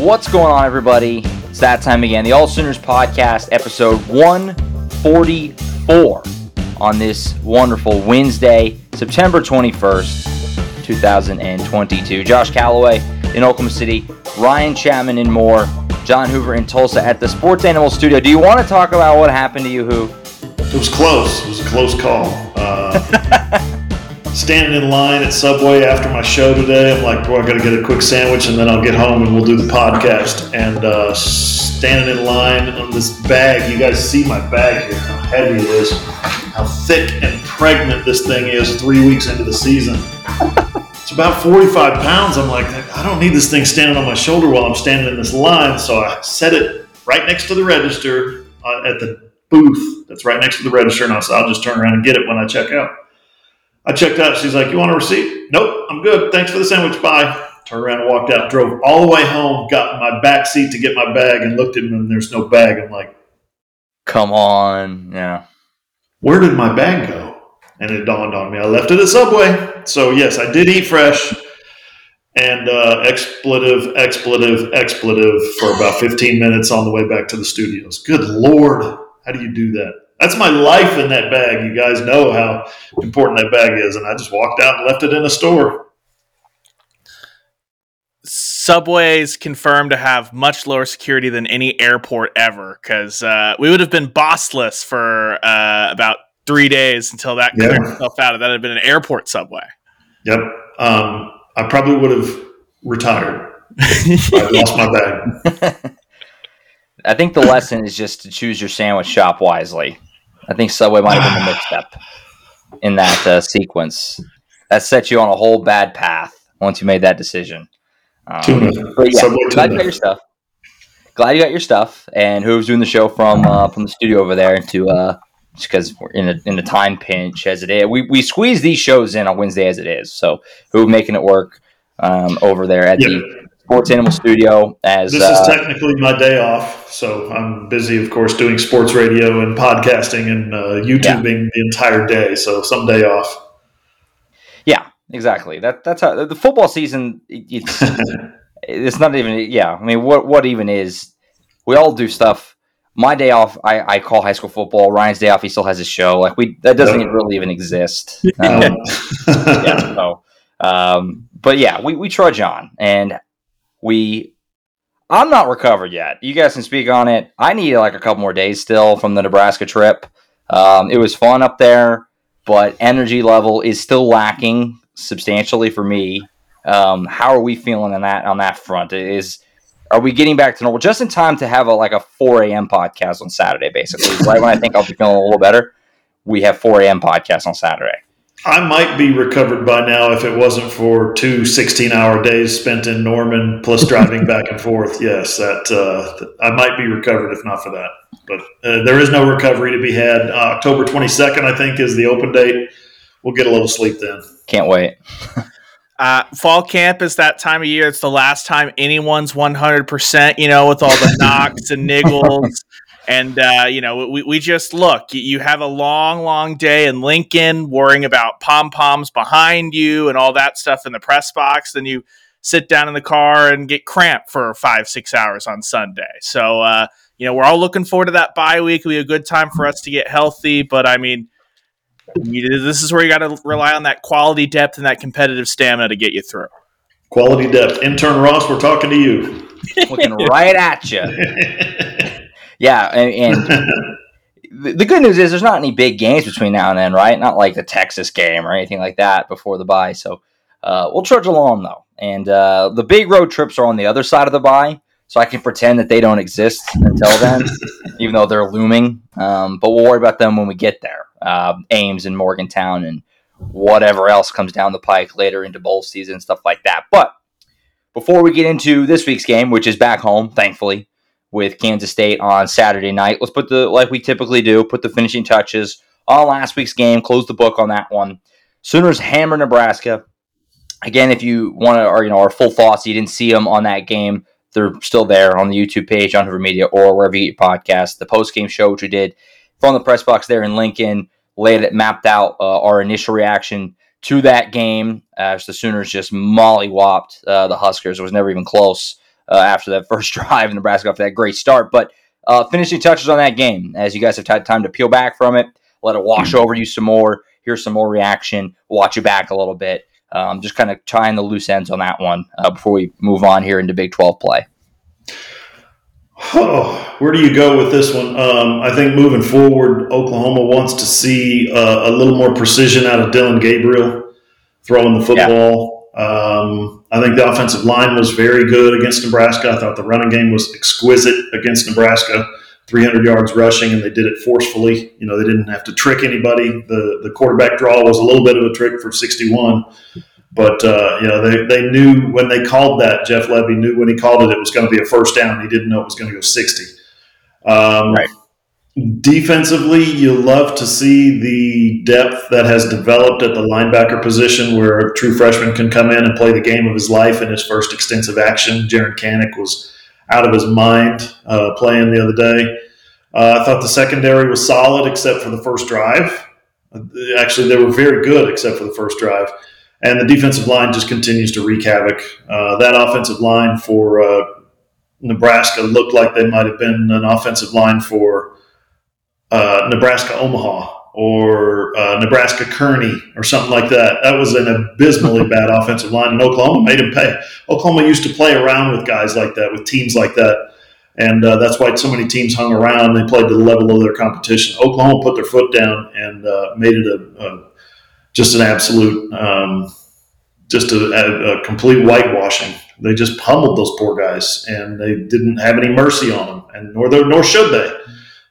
What's going on, everybody? It's that time again. The All Sooners Podcast, episode 144 on this wonderful Wednesday, September 21st, 2022. Josh Callaway in Oklahoma City, Ryan Chapman in Moore, John Hoover in Tulsa at the Sports Animal Studio. Do you want to talk about what happened to you, Who? It was close. It was a close call. Uh, standing in line at Subway after my show today, I'm like, boy, I got to get a quick sandwich and then I'll get home and we'll do the podcast. And uh, standing in line on this bag, you guys see my bag here, how heavy it is, how thick and pregnant this thing is three weeks into the season. It's about 45 pounds. I'm like, I don't need this thing standing on my shoulder while I'm standing in this line. So I set it right next to the register uh, at the booth that's right next to the register. And I said, I'll just turn around and get it when I check out. I checked out. She's like, You want a receipt? Nope, I'm good. Thanks for the sandwich. Bye. Turned around and walked out, drove all the way home, got in my back seat to get my bag, and looked at him, and there's no bag. I'm like, Come on. Yeah. Where did my bag go? And it dawned on me. I left it at Subway. So, yes, I did eat fresh and uh, expletive, expletive, expletive for about 15 minutes on the way back to the studios. Good Lord. How do you do that? That's my life in that bag. You guys know how important that bag is. And I just walked out and left it in a store. Subway's confirmed to have much lower security than any airport ever because uh, we would have been bossless for uh, about three days until that Yeah. cleared itself out. Of That had been an airport subway. Yep. Um, I probably would have retired. I lost my bag. I think the lesson is just to choose your sandwich shop wisely. I think Subway might have been the misstep in that uh, sequence. That set you on a whole bad path once you made that decision. Um, but yeah, Subway glad you got your stuff. Glad you got your stuff, and who's doing the show from uh, from the studio over there to uh, just because we're in a in a time pinch as it is. We we squeeze these shows in on Wednesday as it is, so who making it work um, over there at Yep. the Sports Animal Studio as This uh, is technically my day off, so I'm busy, of course, doing sports radio and podcasting and uh, YouTubing the entire day. So some day off. Yeah, exactly. That that's how the football season. It's it's not even. Yeah, I mean, what what even is? We all do stuff. My day off, I, I call high school football. Ryan's day off, he still has his show. Like we, that doesn't really even exist. Um, yeah. So, um, but yeah, we we trudge on, and we. I'm not recovered yet. You guys can speak on it. I need like a couple more days still from the Nebraska trip. Um, it was fun up there, but energy level is still lacking substantially for me. Um, how are we feeling on that on that front? Is are we getting back to normal just in time to have a like a 4 a.m. podcast on Saturday? Basically, right when I think I'll be feeling a little better, we have 4 a.m. podcast on Saturday. I might be recovered by now if it wasn't for two 16 hour days spent in Norman plus driving back and forth. Yes, that uh, I might be recovered if not for that. But uh, there is no recovery to be had. Uh, October 22nd, I think, is the open date. We'll get a little sleep then. Can't wait. Uh, fall camp is that time of year. It's the last time anyone's 100%, you know, with all the knocks and niggles. And, uh, you know, we, we just look, you- you have a long, long day in Lincoln worrying about pom poms behind you and all that stuff in the press box. Then you sit down in the car and get cramped for five, six hours on Sunday. So, uh, you know, we're all looking forward to that bye week. It'll be a good time for us to get healthy. But I mean, you, this is where you got to rely on that quality depth and that competitive stamina to get you through. Quality depth. Intern Ross, we're talking to you. Looking right at you. Yeah, and, and the good news is there's not any big games between now and then, right? Not like the Texas game or anything like that before the bye. So uh, we'll trudge along though. And uh, the big road trips are on the other side of the bye, so I can pretend that they don't exist until then, even though they're looming. Um, but we'll worry about them when we get there. Uh, Ames and Morgantown and whatever else comes down the pike later into bowl season and stuff like that. But before we get into this week's game, which is back home, thankfully, with Kansas State on Saturday night. Let's put the like we typically do, put the finishing touches on last week's game, close the book on that one. Sooners hammer Nebraska. Again, if you want to, or you know, our full thoughts, you didn't see them on that game. They're still there on the YouTube page, on Hoover Media, or wherever you get your podcast. The post game show, which we did from the press box there in Lincoln, laid it mapped out uh, our initial reaction to that game as the Sooners just mollywopped uh, the Huskers. It was never even close uh, after that first drive. In Nebraska after that great start, but uh, finishing touches on that game as you guys have had time to peel back from it, let it wash over you some more. Here's some more reaction. Watch it back a little bit. Um, just kind of tying the loose ends on that one uh, before we move on here into Big 12 play. Oh, where do you go with this one? Um, I think moving forward, Oklahoma wants to see uh, a little more precision out of Dillon Gabriel throwing the football. Yeah. Um, I think the offensive line was very good against Nebraska. I thought the running game was exquisite against Nebraska. 300 yards rushing, and they did it forcefully. You know, they didn't have to trick anybody. The the quarterback draw was a little bit of a trick for 61, but uh, you know they, they knew when they called that. Jeff Lebby knew when he called it, it was going to be a first down. He didn't know it was going to go 60. Um, right. Defensively, you love to see the depth that has developed at the linebacker position, where a true freshman can come in and play the game of his life in his first extensive action. Jaren Kanak was out of his mind uh, playing the other day. Uh, I thought the secondary was solid except for the first drive. Actually, they were very good except for the first drive. And the defensive line just continues to wreak havoc. Uh, that offensive line for uh, Nebraska looked like they might have been an offensive line for uh, Nebraska Omaha or uh, Nebraska Kearney or something like that. That was an abysmally bad offensive line, and Oklahoma made him pay. Oklahoma used to play around with guys like that, with teams like that, and uh, that's why so many teams hung around. They played to the level of their competition. Oklahoma put their foot down and uh, made it a, a, just an absolute, um, just a, a, a complete whitewashing. They just pummeled those poor guys, and they didn't have any mercy on them, and nor nor should they.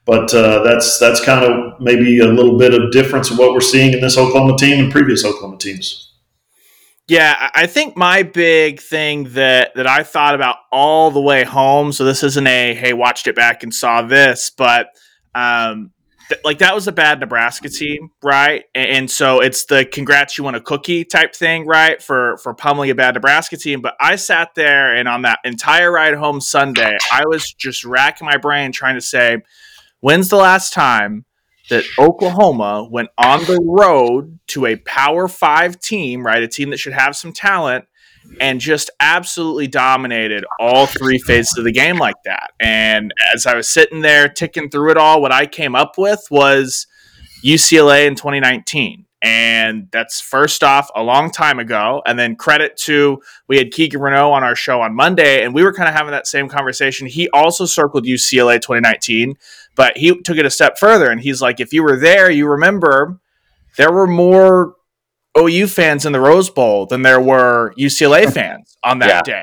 But uh, that's that's kind of maybe a little bit of difference of what we're seeing in this Oklahoma team and previous Oklahoma teams. Yeah, I think my big thing that that I thought about all the way home. So this isn't a hey, watched it back and saw this, but um, th- like that was a bad Nebraska team, right? And, and, so it's the congrats you want a cookie type thing, right? For for pummeling a bad Nebraska team. But I sat there and on that entire ride home Sunday, I was just racking my brain trying to say When's the last time that Oklahoma went on the road to a Power Five team, right? A team that should have some talent and just absolutely dominated all three phases of the game like that. And as I was sitting there ticking through it all, what I came up with was UCLA in 2019. And that's first off a long time ago. And then credit to we had Keegan Renault on our show on Monday, and we were kind of having that same conversation. He also circled UCLA 2019, but he took it a step further and he's like, if you were there, you remember there were more OU fans in the Rose Bowl than there were UCLA fans on that yeah. day.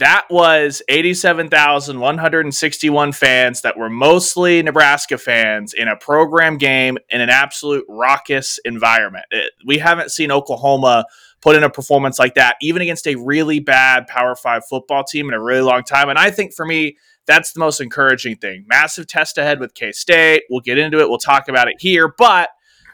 That was 87,161 fans that were mostly Nebraska fans in a program game in an absolute raucous environment. It, we haven't seen Oklahoma put in a performance like that, even against a really bad Power Five football team in a really long time. And I think for me, that's the most encouraging thing. Massive test ahead with K State. We'll get into it. We'll talk about it here. But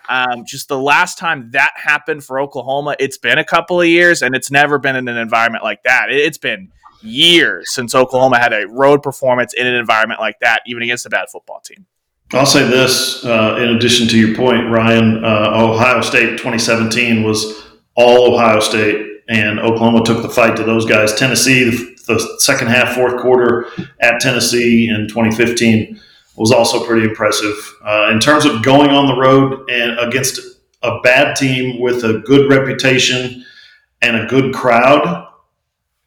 um, just the last time that happened for Oklahoma, it's been a couple of years, and it's never been in an environment like that. It's been years since Oklahoma had a road performance in an environment like that, even against a bad football team. I'll say this uh, in addition to your point, Ryan. Uh, Ohio State 2017 was all Ohio State, and Oklahoma took the fight to those guys. Tennessee, the the second half, fourth quarter at Tennessee in 2015 was also pretty impressive. Uh, in terms of going on the road and against a bad team with a good reputation and a good crowd,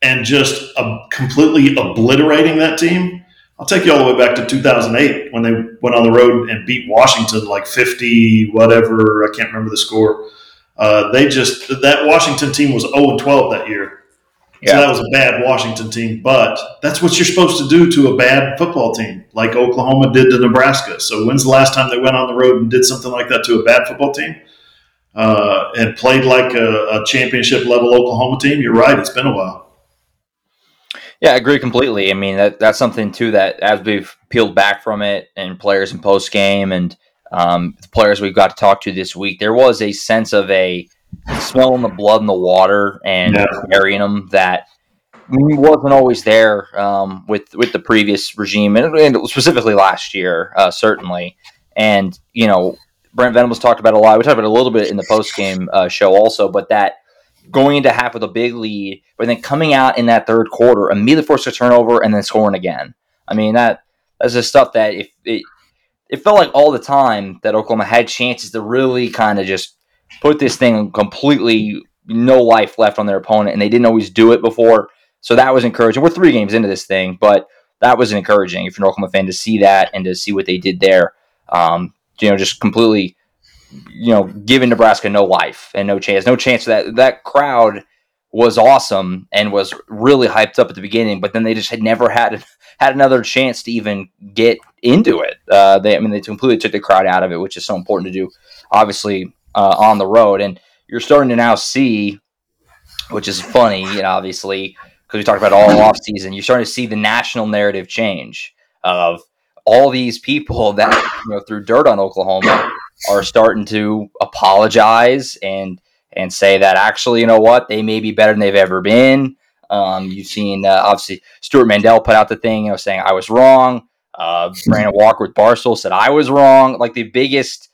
and just completely obliterating that team. I'll take you all the way back to 2008 when they went on the road and beat Washington like 50 whatever. I can't remember the score. Uh, they just that Washington team was 0 and 12 that year yeah. So that was a bad Washington team, but that's what you're supposed to do to a bad football team, like Oklahoma did to Nebraska. So when's the last time they went on the road and did something like that to a bad football team uh, and played like a, a championship level Oklahoma team? You're right; it's been a while. Yeah, I agree completely. I mean, that, that's something too that as we've peeled back from it and players in post game and um, the players we've got to talk to this week, there was a sense of a smelling the blood in the water and yeah. burying them that wasn't always there um, with with the previous regime and, and specifically last year, uh, certainly. And you know, Brent Venables talked about a lot. We talked about a little bit in the post game uh, show also, but that going into half with a big lead, but then coming out in that third quarter, immediately forcing a turnover and then scoring again. I mean that that's just stuff that if it it felt like all the time that Oklahoma had chances to really kind of just put this thing completely no life left on their opponent, and they didn't always do it before. So that was encouraging. We're three games into this thing, but that was encouraging if you're an Oklahoma fan to see that and to see what they did there. Um, you know, just completely, you know, giving Nebraska no life and no chance, no chance that that crowd was awesome and was really hyped up at the beginning, but then they just had never had had another chance to even get into it. Uh, they, I mean, they completely took the crowd out of it, which is so important to do, obviously, uh, on the road. And you're starting to now see, which is funny, you know, obviously, because we talked about all off season, you're starting to see the national narrative change of all these people that you know threw dirt on Oklahoma are starting to apologize and and say that actually, you know what, they may be better than they've ever been. Um, you've seen uh, obviously Stewart Mandel put out the thing, you know, saying I was wrong. Uh, Brandon Walker with Barstool said I was wrong. Like the biggest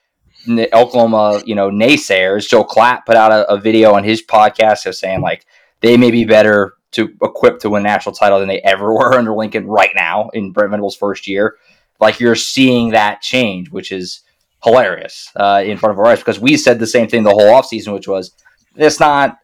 Oklahoma, you know, naysayers. Joel Klatt put out a, a video on his podcast of saying like they may be better to equip to win national title than they ever were under Lincoln right now in Brent Venables' first year. Like you're seeing that change, which is hilarious uh, in front of our eyes because we said the same thing the whole offseason, which was it's not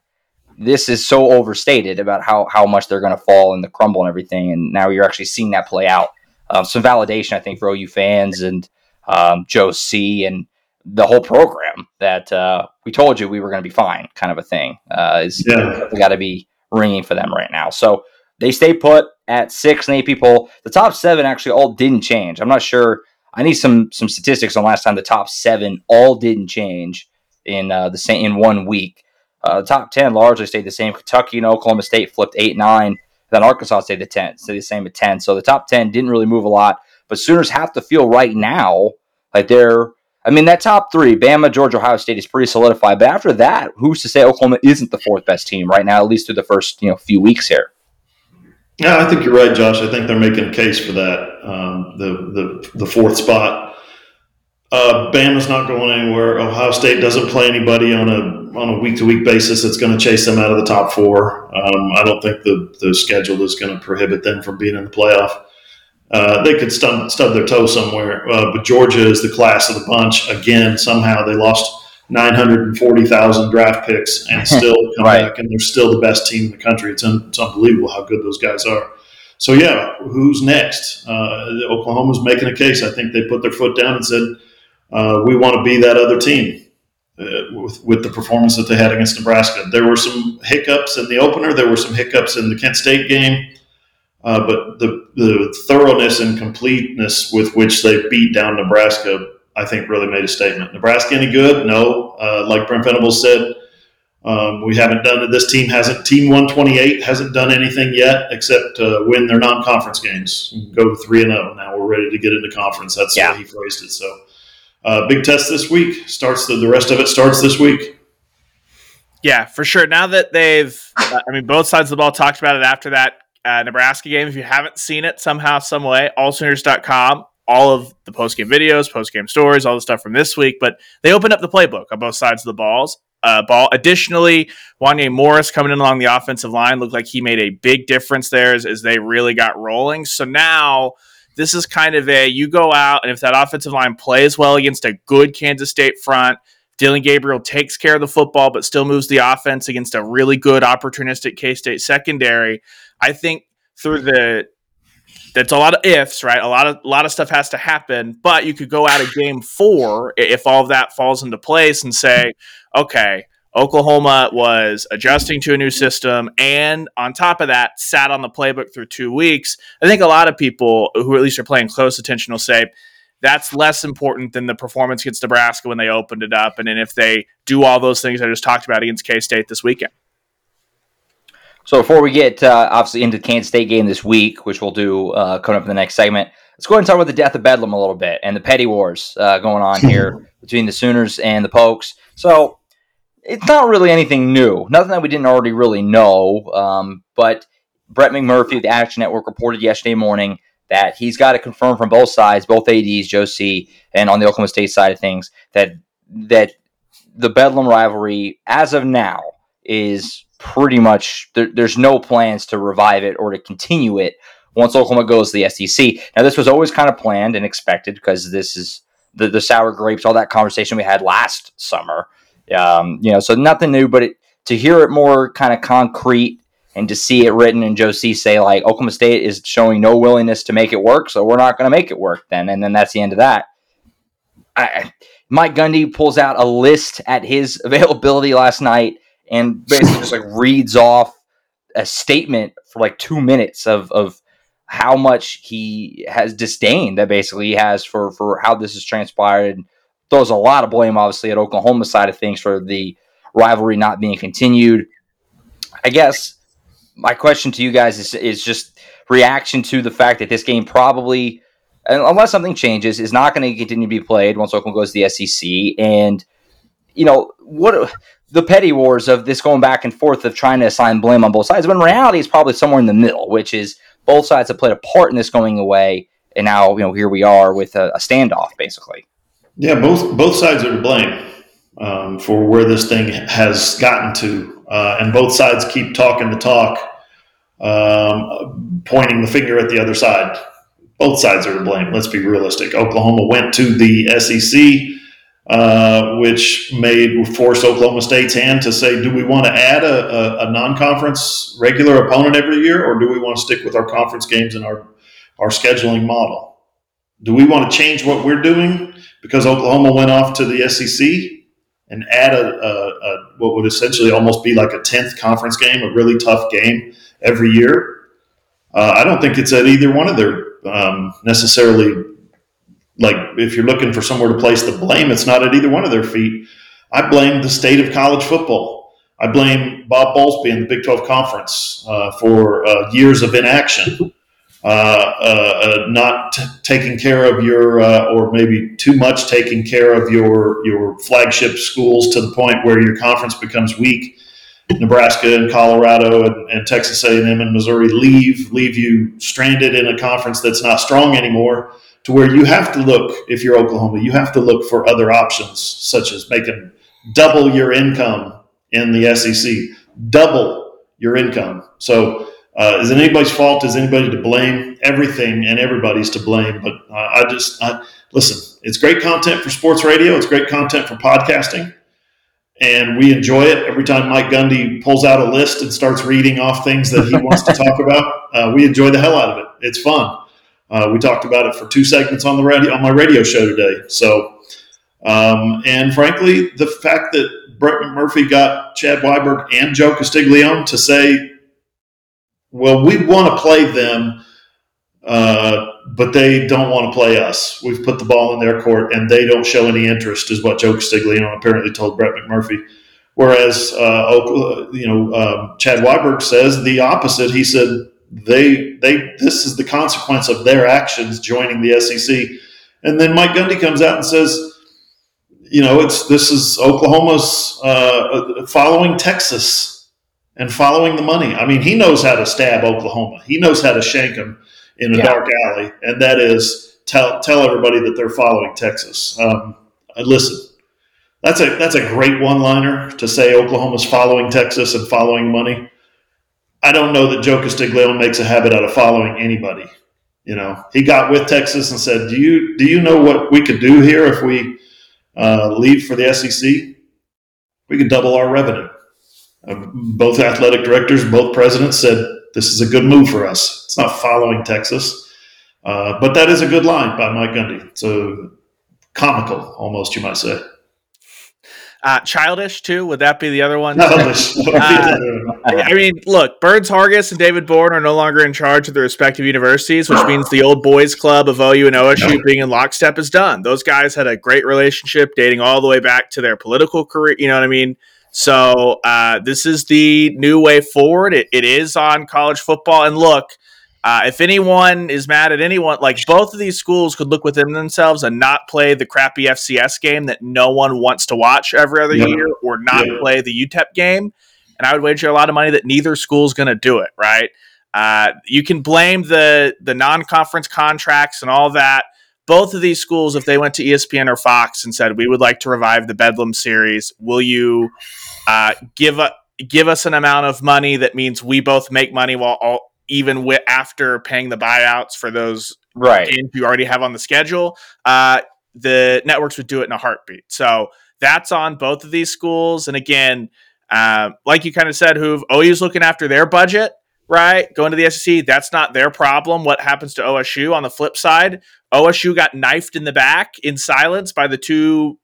this is so overstated about how how much they're going to fall and the crumble and everything, and now you're actually seeing that play out. Um, some validation, I think, for OU fans and um, Joe C and the whole program that uh, we told you we were going to be fine, kind of a thing. Uh, is yeah. got to be ringing for them right now. So they stay put at six and eight people. The top seven actually all didn't change. I'm not sure. I need some some statistics on last time. The top seven all didn't change in uh, the same in one week. Uh, the top ten largely stayed the same. Kentucky and Oklahoma State flipped eight nine. Then Arkansas stayed the ten, stayed the same at ten. So the top ten didn't really move a lot. But Sooners have to feel right now like they're. I mean, that top three, Bama, Georgia, Ohio State, is pretty solidified. But after that, who's to say Oklahoma isn't the fourth best team right now, at least through the first you know few weeks here? Yeah, I think you're right, Josh. I think they're making a case for that. Um, the the the fourth spot. Uh, Bama's not going anywhere. Ohio State doesn't play anybody on a on a week to week basis that's going to chase them out of the top four. Um, I don't think the the schedule is going to prohibit them from being in the playoff. Uh, they could stub, stub their toe somewhere, uh, but Georgia is the class of the bunch. Again, somehow they lost 940,000 draft picks and still come right. back, and they're still the best team in the country. It's, un- it's unbelievable how good those guys are. So, yeah, who's next? Uh, Oklahoma's making a case. I think they put their foot down and said, uh, we want to be that other team. Uh, with, with the performance that they had against Nebraska. There were some hiccups in the opener. There were some hiccups in the Kent State game. Uh, but the, the thoroughness and completeness with which they beat down Nebraska, I think, really made a statement. Nebraska any good? No. Uh, like Brent Venables said, um, we haven't done it. This team hasn't. Team 128 hasn't done anything yet except uh, win their non-conference games. And go to three and zero. Now we're ready to get into conference. That's yeah. how he phrased it. So uh, big test this week. Starts the, the rest of it starts this week. Yeah, for sure. Now that they've, uh, I mean, both sides of the ball talked about it after that uh, Nebraska game. If you haven't seen it somehow, some way, allsooners.com, all of the post game videos, post game stories, all the stuff from this week. But they opened up the playbook on both sides of the balls. Uh, ball. Additionally, Wanya Morris coming in along the offensive line looked like he made a big difference there as, as they really got rolling. So now this is kind of a you go out and if that offensive line plays well against a good Kansas State front, Dillon Gabriel takes care of the football but still moves the offense against a really good opportunistic K State secondary. I think through the that's a lot of ifs, right? A lot of a lot of stuff has to happen, but you could go out of game four if all of that falls into place and say, okay, Oklahoma was adjusting to a new system and on top of that sat on the playbook through 2 weeks. I think a lot of people who at least are playing close attention will say that's less important than the performance against Nebraska when they opened it up and then if they do all those things I just talked about against K-State this weekend. So before we get uh, obviously into the Kansas State game this week, which we'll do uh, coming up in the next segment, let's go ahead and talk about the death of Bedlam a little bit and the petty wars uh, going on here between the Sooners and the Pokes. So it's not really anything new. Nothing that we didn't already really know. Um, but Brett McMurphy of the Action Network reported yesterday morning that he's got to confirm from both sides, both ads, Joe C, and on the Oklahoma State side of things, that that the Bedlam rivalry, as of now, is pretty much there, there's no plans to revive it or to continue it once Oklahoma goes to the SEC. Now, this was always kind of planned and expected because this is the, the sour grapes, all that conversation we had last summer. Um, you know, so nothing new, but it, to hear it more kind of concrete and to see it written and Joe C say like Oklahoma State is showing no willingness to make it work, so we're not going to make it work then, and then that's the end of that. I, Mike Gundy pulls out a list at his availability last night and basically just like reads off a statement for like two minutes of of how much he has disdain that basically he has for for how this has transpired. Throws a lot of blame, obviously, at Oklahoma side of things for the rivalry not being continued. I guess my question to you guys is is just reaction to the fact that this game probably, unless something changes, is not going to continue to be played once Oklahoma goes to the SEC. And you know what the petty wars of this going back and forth of trying to assign blame on both sides. When reality is probably somewhere in the middle, which is both sides have played a part in this going away, and now you know here we are with a, a standoff, basically. Yeah, both both sides are to blame um, for where this thing has gotten to, uh, and both sides keep talking the talk, um, pointing the finger at the other side. Both sides are to blame. Let's be realistic. Oklahoma went to the SEC uh, which made forced Oklahoma State's hand to say, do we want to add a, a, a, non-conference regular opponent every year, or do we want to stick with our conference games and our our scheduling model? Do we want to change what we're doing because Oklahoma went off to the SEC and add a, a what would essentially almost be like a tenth conference game, a really tough game every year? Uh, I don't think it's at either one of their um, necessarily like if you're looking for somewhere to place the blame, it's not at either one of their feet. I blame the state of college football. I blame Bob Bowlesby and the Big 12 Conference uh, for uh, years of inaction, uh, uh, uh not t- taking care of your, uh, or maybe too much taking care of your your flagship schools to the point where your conference becomes weak. Nebraska and Colorado and, and Texas A&M and Missouri leave leave you stranded in a conference that's not strong anymore to where you have to look, if you're Oklahoma, you have to look for other options, such as making double your income in the SEC, double your income. So, uh, is it anybody's fault? Is anybody to blame? Everything and everybody's to blame. But uh, I just I, listen. It's great content for sports radio. It's great content for podcasting, and we enjoy it every time Mike Gundy pulls out a list and starts reading off things that he wants to talk about. Uh, we enjoy the hell out of it. It's fun. Uh, we talked about it for two segments on the radio on my radio show today. So, um, and frankly, the fact that Brett McMurphy got Chad Weiberg and Joe Castiglione to say, "Well, we want to play them, uh, but they don't want to play us. We've put the ball in their court, and they don't show any interest," is what Joe Castiglione apparently told Brett McMurphy. Whereas, uh, you know, um, Chad Weiberg says the opposite. He said they they this is the consequence of their actions joining the SEC. And then Mike Gundy comes out and says, you know, it's this is Oklahoma's uh, following Texas and following the money. I mean, he knows how to stab Oklahoma. He knows how to shank them in a yeah. dark alley, and that is tell tell everybody that they're following Texas. Um, listen, that's a that's a great one liner to say Oklahoma's following Texas and following money. I don't know that Joe Castiglione makes a habit out of following anybody. You know, he got with Texas and said, "Do you do you know what we could do here if we uh, leave for the SEC? We could double our revenue." Uh, both athletic directors, both presidents said this is a good move for us. It's not following Texas, uh, but that is a good line by Mike Gundy. So comical, almost you might say. Uh, childish too. Would that be the other one? Childish. uh, I mean, look, Burns Hargis and David Boren are no longer in charge of their respective universities, which means the old boys club of OU and OSU being in lockstep is done. Those guys had a great relationship, dating all the way back to their political career. You know what I mean? So uh, this is the new way forward. It, it is on college football, and look uh, if anyone is mad at anyone, like both of these schools could look within themselves and not play the crappy FCS game that no one wants to watch every other yep. year, or not yep. play the UTEP game. And I would wager a lot of money that neither school is going to do it. Right? Uh, you can blame the the non conference contracts and all that. Both of these schools, if they went to ESPN or Fox and said we would like to revive the Bedlam series, will you uh, give up? give us an amount of money that means we both make money while all, even with, after paying the buyouts for those right. games you already have on the schedule. Uh, the networks would do it in a heartbeat. So that's on both of these schools. And again, uh, like you kind of said, who OU's looking after their budget, right? Going to the SEC, that's not their problem. What happens to OSU on the flip side? OSU got knifed in the back in silence by the two,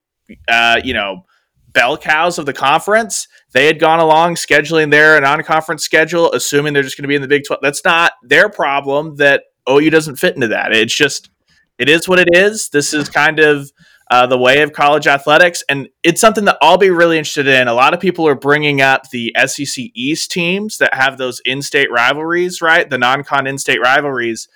uh, you know, bell cows of the conference. They had gone along scheduling their non-conference schedule, assuming they're just going to be in the Big Twelve. That's not their problem. That OU doesn't fit into that. It's just it is what it is. This is kind of uh, the way of college athletics, and it's something that I'll be really interested in. A lot of people are bringing up the SEC East teams that have those in-state rivalries, right? The non-con in-state rivalries.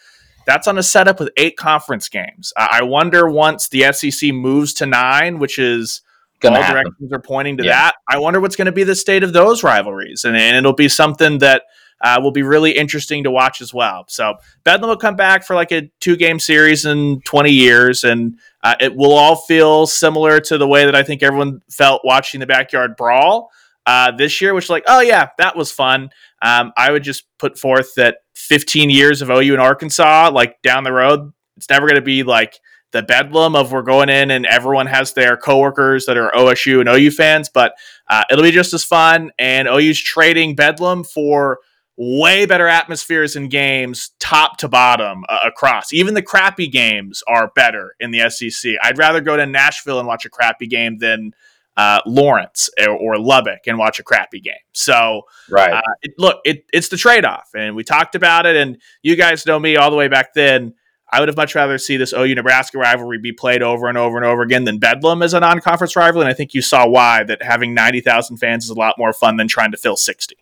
That's on a setup with eight conference games. I wonder once the SEC moves to nine, which is all happen. directions are pointing to Yeah. that. I wonder what's going to be the state of those rivalries, and, and it'll be something that uh, will be really interesting to watch as well. So Bedlam will come back for like a two game series in 20 years, and uh, it will all feel similar to the way that I think everyone felt watching the backyard brawl uh, this year, which like, oh yeah, that was fun. Um, I would just put forth that 15 years of OU in Arkansas, like down the road, it's never going to be like the bedlam of we're going in and everyone has their coworkers that are OSU and OU fans, but uh, it'll be just as fun. And OU's trading bedlam for way better atmospheres in games, top to bottom uh, across. Even the crappy games are better in the SEC. I'd rather go to Nashville and watch a crappy game than uh, Lawrence or, or Lubbock and watch a crappy game. So Right. uh, it, look, it, it's the trade off, and we talked about it. And you guys know me all the way back then. I would have much rather see this OU Nebraska rivalry be played over and over and over again than Bedlam as a non conference rivalry. And I think you saw why that having 90,000 fans is a lot more fun than trying to fill 60.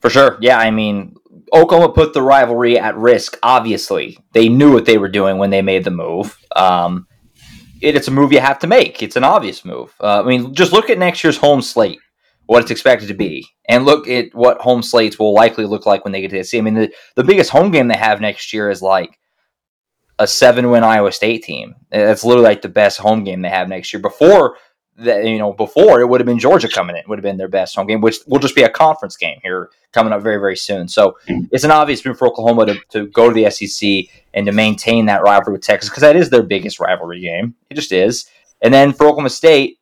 For sure. Yeah, I mean, Oklahoma put the rivalry at risk, obviously. They knew what they were doing when they made the move. Um, it, it's a move you have to make. It's an obvious move. Uh, I mean, just look at next year's home slate, what it's expected to be, and look at what home slates will likely look like when they get to the SEC. I mean, the, the biggest home game they have next year is like a seven win Iowa State team. That's literally like the best home game they have next year. Before that, you know, before it would have been Georgia coming in, would have been their best home game, which will just be a conference game here coming up very, very soon. So it's an obvious move for Oklahoma to, to go to the SEC and to maintain that rivalry with Texas because that is their biggest rivalry game. It just is. And then for Oklahoma State,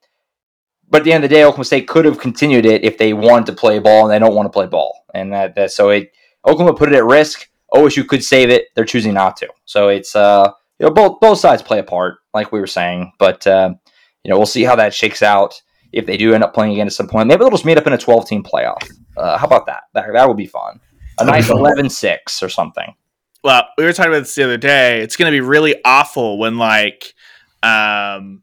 but at the end of the day, Oklahoma State could have continued it if they wanted to play ball, and they don't want to play ball. And that, that so it Oklahoma put it at risk. OSU could save it. They're choosing not to. So it's uh you know both both sides play a part, like we were saying. But uh, you know we'll see how that shakes out if they do end up playing again at some point. Maybe they'll just meet up in a 12 team playoff. Uh, how about that? That that would be fun. A nice fun. 11-6 or something. Well, we were talking about this the other day. It's going to be really awful when, like, um,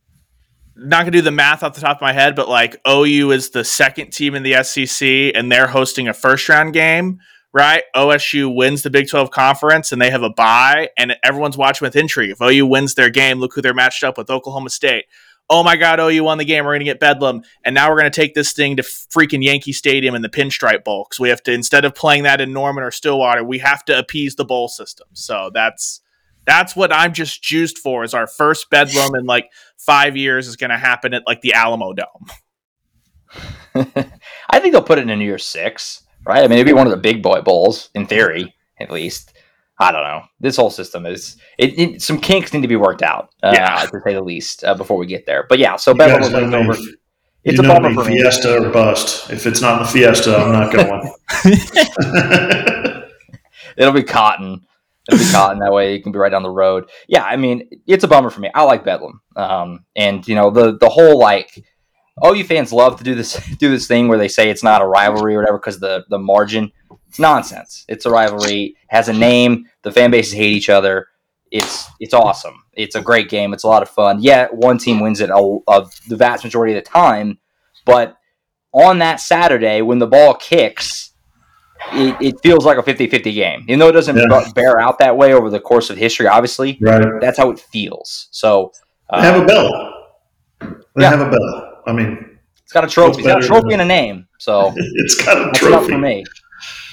not to do the math off the top of my head, but like OU is the second team in the SEC and they're hosting a first round game, right? OSU wins the Big 12 conference and they have a bye, and everyone's watching with intrigue. If OU wins their game, look who they're matched up with Oklahoma State. Oh my God, OU won the game. We're going to get Bedlam. And now we're going to take this thing to freaking Yankee Stadium in the Pinstripe Bowl. Because we have to, instead of playing that in Norman or Stillwater, we have to appease the bowl system. So that's that's what I'm just juiced for. Is our first Bedlam in like five years is going to happen at like the Alamo Dome. I think they'll put it in a New Year's Six, right? I mean, it'd be one of the big boy bowls in theory, at least. I don't know. This whole system is it, it some kinks need to be worked out, uh, Yeah. to say the least, uh, before we get there. But yeah, so You Bedlam guys will know take me. over. You It's a know bummer me, for me. Fiesta or bust. If it's not in the Fiesta, I'm not going. It'll be cotton. It'll be cotton. That way, you can be right down the road. Yeah, I mean, it's a bummer for me. I like Bedlam, um, and you know the the whole like OU fans love to do this do this thing where they say it's not a rivalry or whatever because the the margin. It's nonsense. It's a rivalry. Has a name. The fan bases hate each other. It's it's awesome. It's a great game. It's a lot of fun. Yeah, one team wins it a, a, the vast majority of the time, but on that Saturday when the ball kicks, it, it feels like a 50-50 game. Even though it doesn't Yeah. bear out that way over the course of history, obviously, right. that's how it feels. So They have uh, a bell. They Yeah. have a bell. I mean, it's got a trophy. It's got a trophy and a name. So it's got a that's trophy. for me.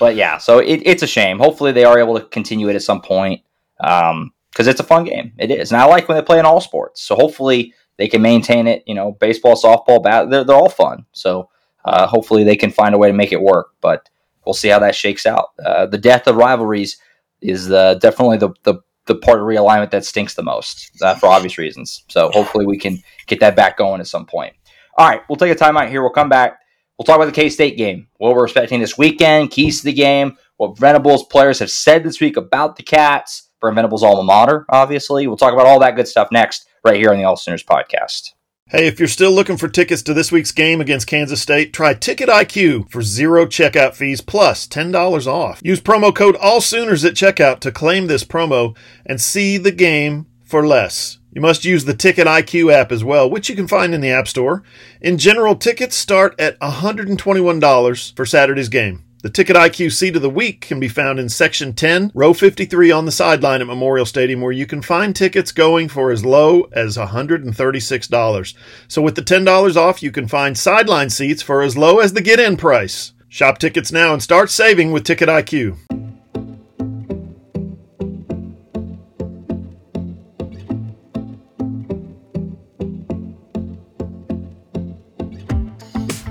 But yeah, so it, it's a shame. Hopefully they are able to continue it at some point because it's a fun game. It is, and I like when they play in all sports. So hopefully they can maintain it. You know, baseball, softball, bat, they're, they're all fun. So uh, hopefully they can find a way to make it work. But we'll see how that shakes out. Uh, the death of rivalries is definitely the, the the part of realignment that stinks the most uh, for obvious reasons. So hopefully we can get that back going at some point. All right, we'll take a timeout here. We'll come back. We'll talk about the K State game, what we're expecting this weekend, keys to the game, what Venables players have said this week about the Cats, for Venables alma mater, obviously. We'll talk about all that good stuff next, right here on the All Sooners podcast. Hey, if you're still looking for tickets to this week's game against Kansas State, try Ticket IQ for zero checkout fees plus $10 off. Use promo code ALLSOONERS at checkout to claim this promo and see the game for less. You must use the Ticket IQ app as well, which you can find in the App Store. In general, tickets start at $121 for Saturday's game. The Ticket IQ Seat of the Week can be found in Section 10, Row 53 on the sideline at Memorial Stadium, where you can find tickets going for as low as $136. So with the $10 off, you can find sideline seats for as low as the get in price. Shop tickets now and start saving with Ticket IQ.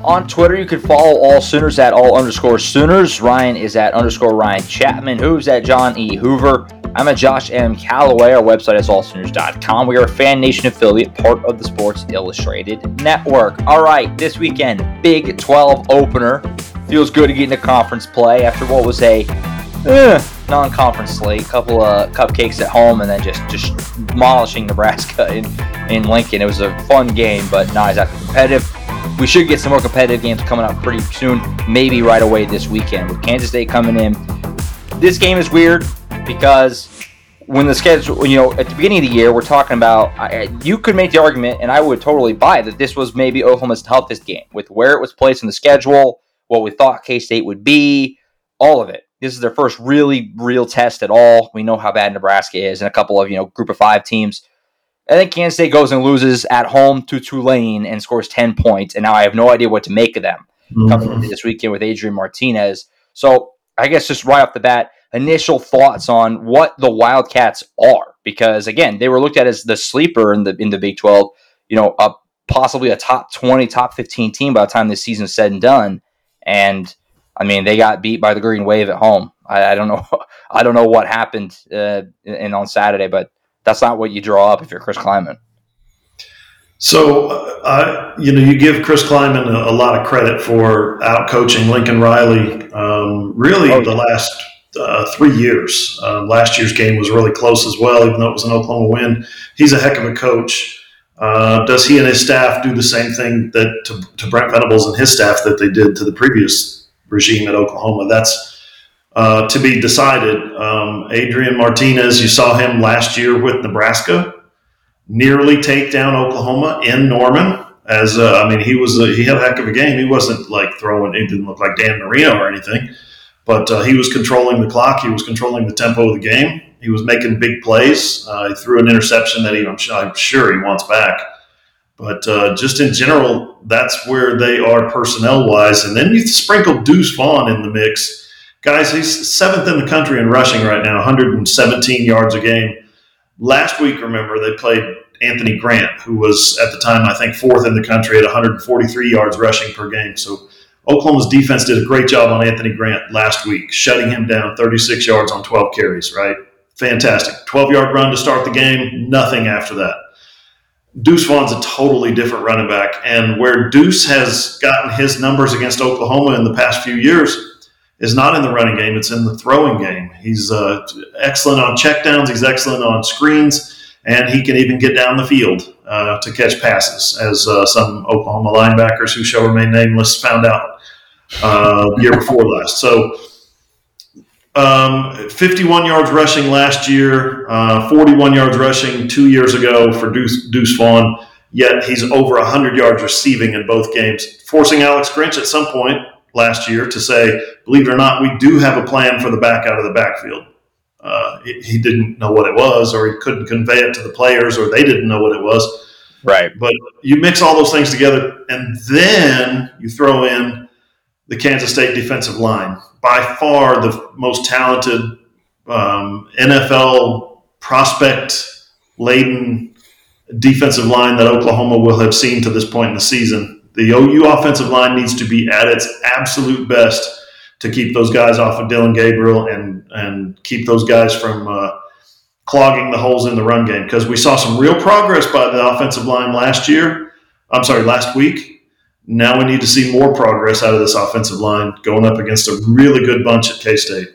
On Twitter, you can follow all Sooners at all underscore Sooners. Ryan is at underscore Ryan Chapman. Who's at John E. Hoover. I'm at Josh M. Callaway. Our website is allsooners.com. We are a Fan Nation affiliate, part of the Sports Illustrated Network. All right, this weekend, Big 12 opener. Feels good to get into conference play after what was a eh, non-conference slate. Couple of cupcakes at home, and then just just demolishing Nebraska in in Lincoln. It was a fun game, but not exactly competitive we should get some more competitive games coming up pretty soon, maybe right away this weekend with Kansas State coming in. This game is weird because when the schedule, you know, at the beginning of the year, we're talking about, I, you could make the argument, and I would totally buy that this was maybe Oklahoma's toughest game with where it was placed in the schedule, what we thought K State would be, all of it. This is their first really real test at all. We know how bad Nebraska is, and a couple of you know group of five teams I think Kansas State goes and loses at home to Tulane and scores 10 points. And now I have no idea what to make of them mm-hmm. coming into this weekend with Adrian Martinez. So I guess just right off the bat, initial thoughts on what the Wildcats are. Because again, they were looked at as the sleeper in the in the Big 12, you know, a, possibly a top 20, top 15 team by the time this season is said and done. And I mean, they got beat by the Green Wave at home. I, I don't know. I don't know what happened uh, in, on Saturday, but that's not what you draw up if you're Chris Klieman. So, uh, I, you know, you give Chris Klieman a, a, lot of credit for out coaching Lincoln Riley. Um, really, oh, the last uh, three years. Um, last year's game was really close as well, even though it was an Oklahoma win. He's a heck of a coach. Uh, does he and his staff do the same thing that to, to Brent Venables and his staff that they did to the previous regime at Oklahoma? That's uh, to be decided. Um, Adrian Martinez, you saw him last year with Nebraska, nearly take down Oklahoma in Norman. As uh, I mean, he was a, he had a heck of a game. He wasn't like throwing. He didn't look like Dan Marino or anything, but uh, he was controlling the clock. He was controlling the tempo of the game. He was making big plays. Uh, he threw an interception that he, I'm, I'm sure he wants back. But uh, just in general, that's where they are personnel wise. And then you sprinkle Deuce Vaughn in the mix Guys, he's seventh in the country in rushing right now, 117 yards a game. Last week, remember, they played Anthony Grant, who was at the time, I think, fourth in the country at 143 yards rushing per game. So Oklahoma's defense did a great job on Anthony Grant last week, shutting him down 36 yards on 12 carries, right? Fantastic. 12 yard run to start the game, nothing after that. Deuce Vaughn's a totally different running back. And where Deuce has gotten his numbers against Oklahoma in the past few years, is not in the running game; it's in the throwing game. He's uh, excellent on checkdowns. He's excellent on screens, and he can even get down the field uh, to catch passes, as uh, some Oklahoma linebackers who shall remain nameless found out uh, year before last. So. Um, 51 yards rushing last year, uh, 41 yards rushing two years ago for Deuce, Deuce Vaughn. Yet he's over 100 yards receiving in both games, forcing Alex Grinch at some point last year to say, believe it or not, we do have a plan for the back out of the backfield. Uh, he didn't know what it was, or he couldn't convey it to the players, or they didn't know what it was. Right. But you mix all those things together, and then you throw in the Kansas State defensive line, by far the most talented um, NFL prospect laden defensive line that Oklahoma will have seen to this point in the season the OU offensive line needs to be at its absolute best to keep those guys off of Dillon Gabriel and and keep those guys from uh, clogging the holes in the run game because we saw some real progress by the offensive line last year. I'm sorry, last week. Now we need to see more progress out of this offensive line going up against a really good bunch at K State.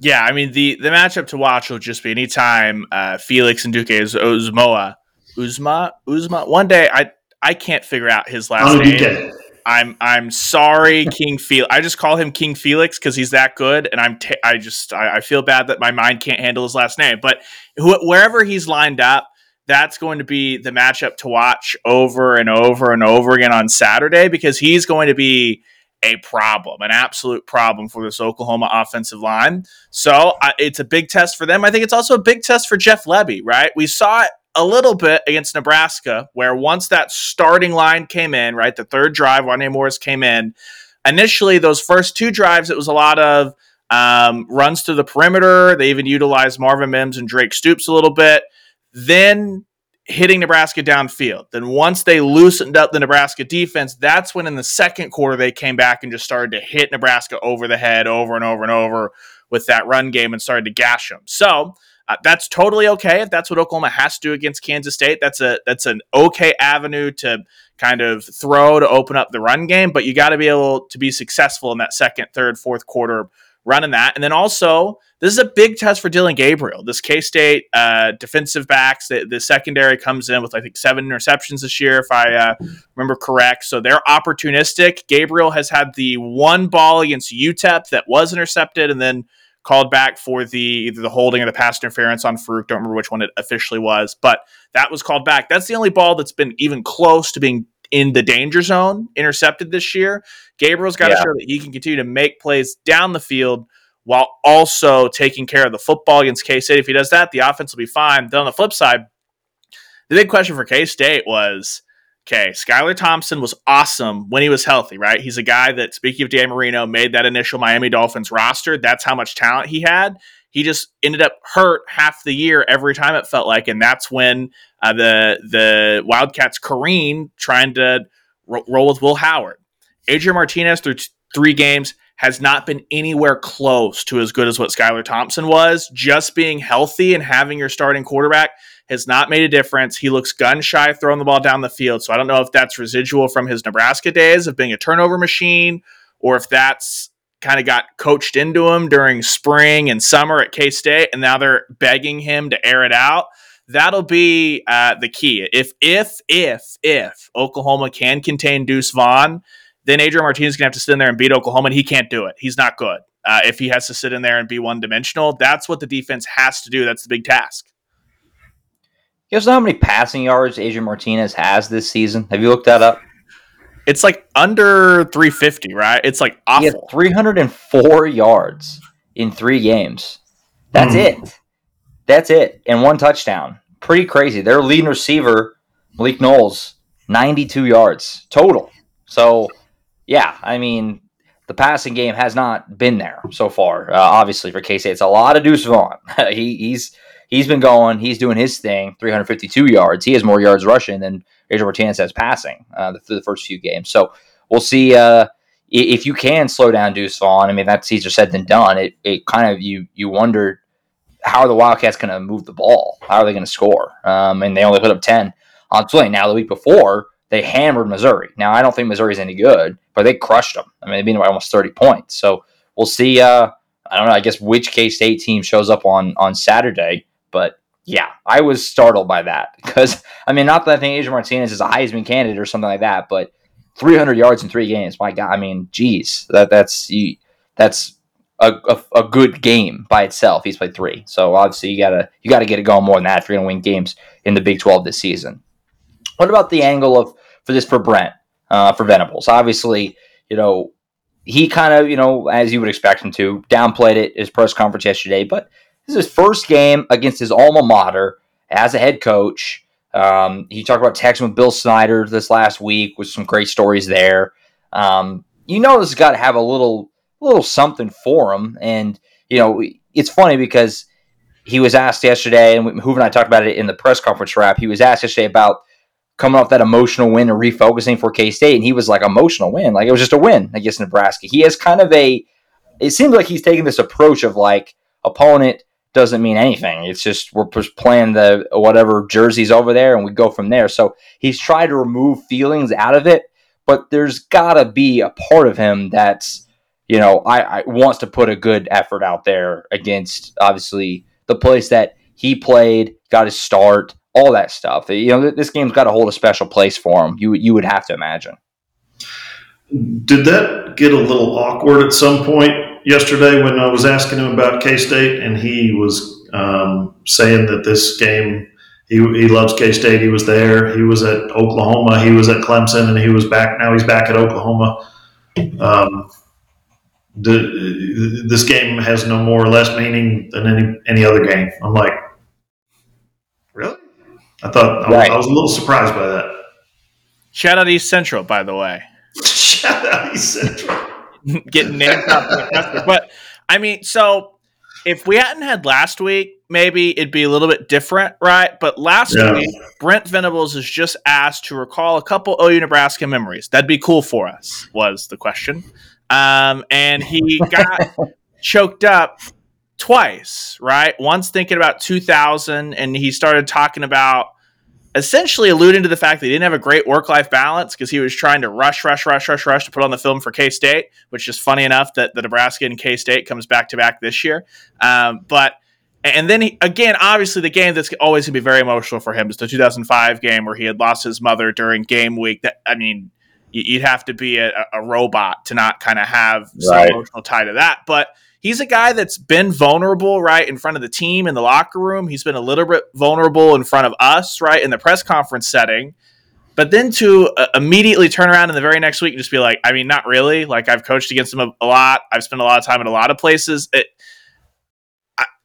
Yeah, I mean the the matchup to watch will just be anytime uh, Felix and Duke Uzmoa, Uzma, Uzma. One day I I can't figure out his last name. I'm I'm sorry, King Felix. I just call him King Felix because he's that good, and I'm t- I just I, I, feel bad that my mind can't handle his last name. But wh- wherever he's lined up, that's going to be the matchup to watch over and over and over again on Saturday because he's going to be a problem, an absolute problem for this Oklahoma offensive line. So uh, it's a big test for them. I think it's also a big test for Jeff Lebby, right? We saw it a little bit against Nebraska, where once that starting line came in, right, the third drive, Wanya Morris came in. Initially, those first two drives, it was a lot of um, runs to the perimeter. They even utilized Marvin Mims and Drake Stoops a little bit. Then hitting Nebraska downfield. Then once they loosened up the Nebraska defense, that's when in the second quarter they came back and just started to hit Nebraska over the head over and over and over with that run game and started to gash them. So uh, that's totally okay if that's what Oklahoma has to do against Kansas State. That's a that's an okay avenue to kind of throw to open up the run game, but you got to be able to be successful in that second, third, fourth quarter running that. And then also, this is a big test for Dillon Gabriel. This K State uh, defensive backs, the, the, secondary comes in with I think seven interceptions this year, if I uh, remember correct. So they're opportunistic. Gabriel has had the one ball against UTEP that was intercepted, and then called back for the either the holding or the pass interference on Farooq. Don't remember which one it officially was, but that was called back. That's the only ball that's been even close to being in the danger zone intercepted this year. Gabriel's got to yeah. show that he can continue to make plays down the field while also taking care of the football against K State. If he does that, the offense will be fine. Then on the flip side, the big question for K State was okay, Skylar Thompson was awesome when he was healthy, right? He's a guy that, speaking of Dan Marino, made that initial Miami Dolphins roster. That's how much talent he had. He just ended up hurt half the year every time it felt like, and that's when uh, the the Wildcats careen trying to ro- roll with Will Howard. Adrian Martinez through t- three games has not been anywhere close to as good as what Skylar Thompson was. Just being healthy and having your starting quarterback has not made a difference. He looks gun shy throwing the ball down the field. So I don't know if that's residual from his Nebraska days of being a turnover machine or if that's kind of got coached into him during spring and summer at K State, and now they're begging him to air it out. That'll be uh, the key. If if if if Oklahoma can contain Deuce Vaughn, then Adrian Martinez is gonna have to sit in there and beat Oklahoma, and he can't do it. He's not good. Uh, if he has to sit in there and be one dimensional, that's what the defense has to do. That's the big task. You guys know how many passing yards Adrian Martinez has this season? Have you looked that up? It's like under 350, right? It's like awful. 304 yards in three games. That's mm. it. That's it. And one touchdown. Pretty crazy. Their leading receiver, Malik Knowles, 92 yards total. So, yeah, I mean, the passing game has not been there so far. Uh, obviously, for K State, it's a lot of Deuce Vaughn. he, he's he's been going, he's doing his thing, 352 yards. He has more yards rushing than Adrian Martinez has passing uh, through the first few games. So we'll see uh, if you can slow down Deuce Vaughn. I mean, that's easier said than done. It, it kind of you you wonder how are the Wildcats going to move the ball? How are they going to score? Um, and they only put up 10 on Tulane. Now the week before they hammered Missouri. Now I don't think Missouri's any good, but they crushed them. I mean, they beat them by almost 30 points. So we'll see. Uh, I don't know. I guess which K State team shows up on on Saturday. But yeah, I was startled by that because I mean, not that I think Adrian Martinez is a Heisman candidate or something like that, but 300 yards in three games. My God, I mean, geez, that that's that's a, a, a, good game by itself. He's played three, so obviously you gotta you gotta get it going more than that if you're gonna win games in the Big 12 this season. What about the angle of for this for Brent uh, for Venables? Obviously, you know he kind of you know as you would expect him to downplayed it his press conference yesterday, but this is his first game against his alma mater as a head coach. Um, he talked about texting with Bill Snyder this last week with some great stories there. Um, you know, this has got to have a little, little something for him. And you know, it's funny because he was asked yesterday, and Hoover and I talked about it in the press conference wrap. He was asked yesterday about coming off that emotional win and refocusing for K State, and he was like emotional win, like it was just a win against Nebraska. He has kind of a. It seems like he's taking this approach of like opponent doesn't mean anything. It's just we're just playing the whatever jerseys over there, and we go from there. So he's tried to remove feelings out of it, but there's gotta be a part of him that's you know I, I wants to put a good effort out there against obviously the place that he played, got his start, all that stuff. You know, this game's got to hold a special place for him. You you would have to imagine. Did that get a little awkward at some point yesterday when I was asking him about K State and he was um, saying that this game he, he loves K State. He was there. He was at Oklahoma. He was at Clemson, and he was back. Now he's back at Oklahoma. Um, the, this game has no more or less meaning than any any other game. I'm like, really? I thought right. I, was, I was a little surprised by that. Shout out East Central, by the way. Shout out East Central. Getting named up, but I mean, so if we hadn't had last week, maybe it'd be a little bit different, right? But last yeah. week, Brent Venables is just asked to recall a couple OU Nebraska memories. That'd be cool for us, was the question. Um, and he got choked up twice, right? Once thinking about 2000, and he started talking about essentially alluding to the fact that he didn't have a great work life balance because he was trying to rush, rush, rush, rush, rush to put on the film for K State, which is funny enough that the Nebraska and K State comes back to back this year. Um, but and then he, again, obviously, the game that's always going to be very emotional for him is the 2005 game where he had lost his mother during game week. That I mean, you'd have to be a, a robot to not kind of have some emotional tie to that. But he's a guy that's been vulnerable, right, in front of the team in the locker room. He's been a little bit vulnerable in front of us, right, in the press conference setting. But then to uh, immediately turn around in the very next week and just be like, I mean, not really. Like I've coached against him a, a lot. I've spent a lot of time in a lot of places. It,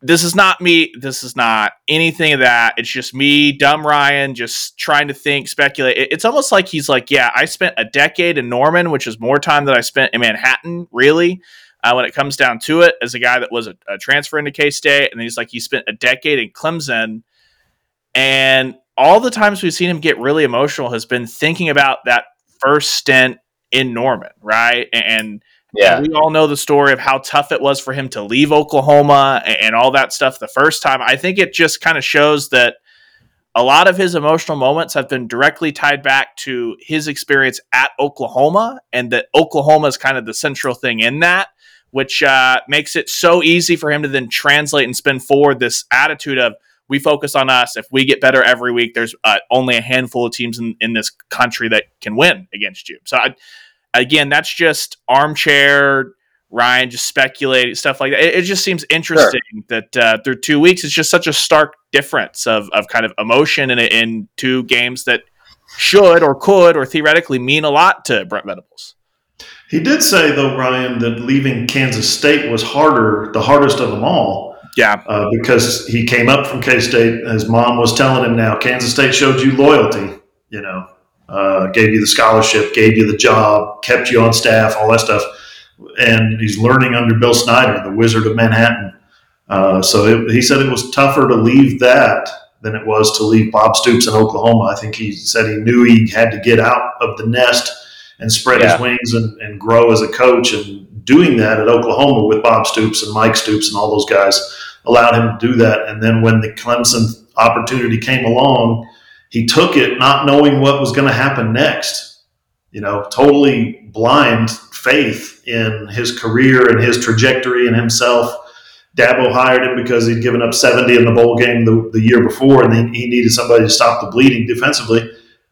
this is not me. This is not anything of that. It's just me, dumb Ryan, just trying to think, speculate. It's almost like he's like, yeah, I spent a decade in Norman, which is more time than I spent in Manhattan, really. Uh, when it comes down to it, as a guy that was a, a transfer into K State, and he's like, he spent a decade in Clemson, and all the times we've seen him get really emotional has been thinking about that first stint in Norman, right? And yeah. We all know the story of how tough it was for him to leave Oklahoma and, and all that stuff the first time. I think it just kind of shows that a lot of his emotional moments have been directly tied back to his experience at Oklahoma, and that Oklahoma is kind of the central thing in that, which uh, makes it so easy for him to then translate and spin forward this attitude of we focus on us. If we get better every week, there's uh, only a handful of teams in, in this country that can win against you. So I, again, that's just armchair Ryan just speculating stuff like that. It, it just seems interesting sure. that uh, through two weeks, it's just such a stark difference of, of kind of emotion in, in two games that should or could or theoretically mean a lot to Brent Venables. He did say though, Ryan, that leaving Kansas State was harder, the hardest of them all. Yeah, uh, because he came up from K State. His mom was telling him now, Kansas State showed you loyalty. You know, uh, gave you the scholarship, gave you the job, kept you on staff, all that stuff. And he's learning under Bill Snyder, the Wizard of Manhattan. Uh, so it, he said it was tougher to leave that than it was to leave Bob Stoops in Oklahoma. I think he said he knew he had to get out of the nest and spread yeah. his wings and, and grow as a coach. And doing that at Oklahoma with Bob Stoops and Mike Stoops and all those guys allowed him to do that. And then when the Clemson opportunity came along, he took it not knowing what was going to happen next. You know, totally blind faith in his career and his trajectory and himself. Dabo hired him because he'd given up 70 in the bowl game the, the year before, and he needed somebody to stop the bleeding defensively.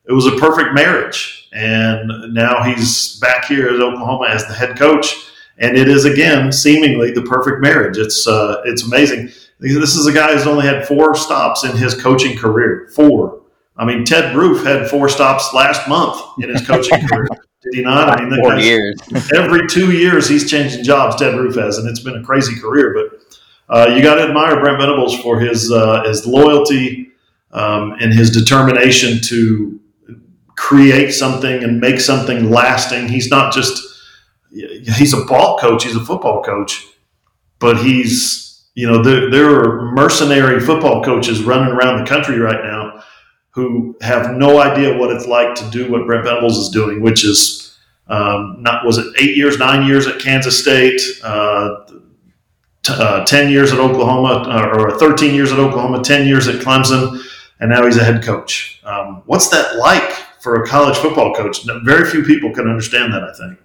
It was a perfect marriage. And now he's back here at Oklahoma as the head coach. And it is, again, seemingly the perfect marriage. It's, uh, it's amazing. This is a guy who's only had four stops in his coaching career. Four I mean, Ted Roof had four stops last month in his coaching career. Did he not? I mean, four years. every two years he's changing jobs. Ted Roof has, and it's been a crazy career. But uh, you got to admire Brent Venables for his uh, his loyalty um, and his determination to create something and make something lasting. He's not just he's a ball coach. He's a football coach, but he's you know there there are mercenary football coaches running around the country right now who have no idea what it's like to do what Brent Venables is doing, which is um, not was it eight years, nine years at Kansas State, uh, t- uh, ten years at Oklahoma, uh, or thirteen years at Oklahoma, ten years at Clemson, and now he's a head coach. Um, what's that like for a college football coach? Very few people can understand that. I think.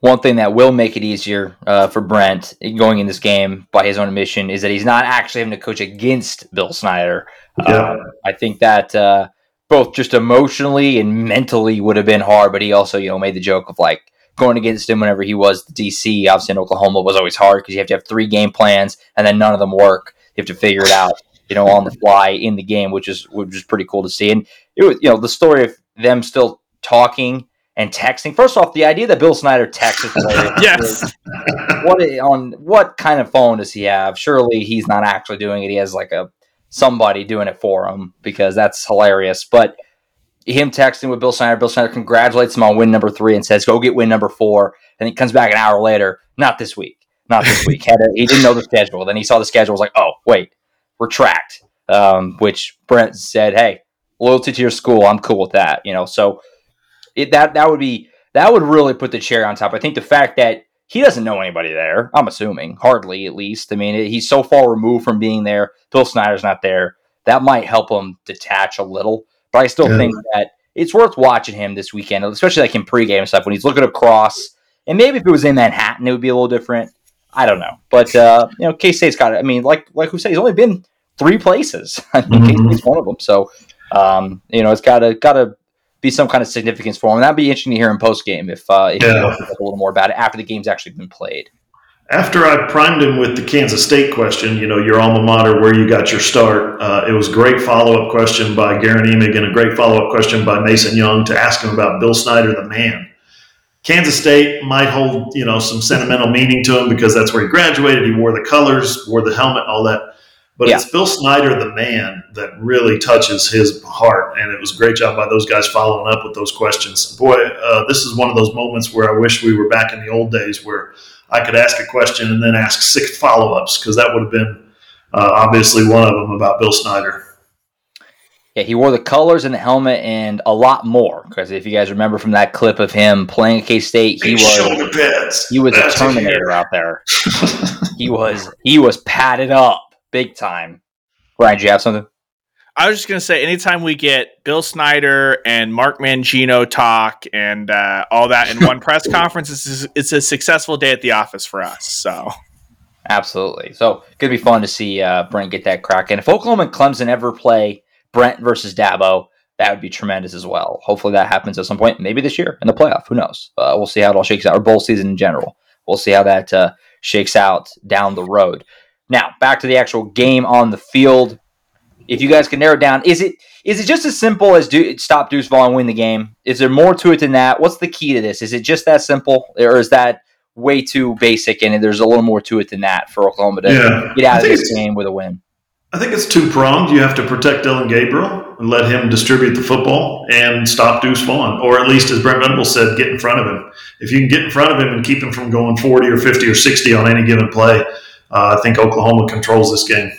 One thing that will make it easier uh, for Brent going in this game, by his own admission, is that he's not actually having to coach against Bill Snyder. Yeah. Uh, I think that uh, both just emotionally and mentally would have been hard, but he also, you know, made the joke of like going against him whenever he was the DC, obviously in Oklahoma, was always hard because you have to have three game plans and then none of them work. You have to figure it out, you know, on the fly in the game, which is which is pretty cool to see. And it was, you know, the story of them still talking and texting. First off, the idea that Bill Snyder texts yes. what on what kind of phone does he have? Surely he's not actually doing it. He has like a somebody doing it for him because that's hilarious. But him texting with Bill Snyder, Bill Snyder congratulates him on win number three and says, "Go get win number four. And he comes back an hour later. Not this week. Not this week. Had a, he didn't know the schedule. Then he saw the schedule. Was like, "Oh, wait, retract." Um, which Brent said, "Hey, loyalty to your school. I'm cool with that." You know, so it, that that would be that would really put the cherry on top. I think the fact that he doesn't know anybody there. I'm assuming, hardly at least. I mean, he's so far removed from being there. Bill Snyder's not there. That might help him detach a little. But I still yeah. think that it's worth watching him this weekend, especially like in pregame stuff when he's looking across. And maybe if it was in Manhattan, it would be a little different. I don't know, but uh, you know, K State's got it. I mean, like like who said, he's only been three places. I think mm-hmm. State's one of them. So um, you know, it's got to got to be some kind of significance for him. That'd be interesting to hear in post game if uh, if yeah. you know a little more about it after the game's actually been played. After I primed him with the Kansas State question, you know, your alma mater, where you got your start, uh, it was a great follow up question by Garen Emig and a great follow up question by Mason Young to ask him about Bill Snyder, the man. Kansas State might hold, you know, some sentimental meaning to him because that's where he graduated. He wore the colors, wore the helmet, all that. But yeah. it's Bill Snyder, the man, that really touches his heart. And it was a great job by those guys following up with those questions. Boy, uh, this is one of those moments where I wish we were back in the old days where I could ask a question and then ask six follow ups because that would have been uh, obviously one of them about Bill Snyder. Yeah, he wore the colors and the helmet and a lot more. Because if you guys remember from that clip of him playing at K State, he was he was That's a Terminator out there. he was he was padded up big time. Brian, do you have something? I was just going to say, anytime we get Bill Snyder and Mark Mangino talk and uh, all that in one press conference, it's, it's a successful day at the office for us. So, absolutely. So, it could be fun to see uh, Brent get that crack. And if Oklahoma and Clemson ever play Brent versus Dabo, that would be tremendous as well. Hopefully, that happens at some point, maybe this year in the playoff. Who knows? Uh, we'll see how it all shakes out, or bowl season in general. We'll see how that uh, shakes out down the road. Now, back to the actual game on the field. If you guys can narrow down, is it is it just as simple as do, stop Deuce Vaughn and win the game? Is there more to it than that? What's the key to this? Is it just that simple, or is that way too basic and there's a little more to it than that for Oklahoma to yeah. get out of this game with a win? I think it's two pronged. You have to protect Dillon Gabriel and let him distribute the football and stop Deuce Vaughn, or at least, as Brent Venables said, get in front of him. If you can get in front of him and keep him from going 40 or 50 or 60 on any given play, I think Oklahoma controls this game.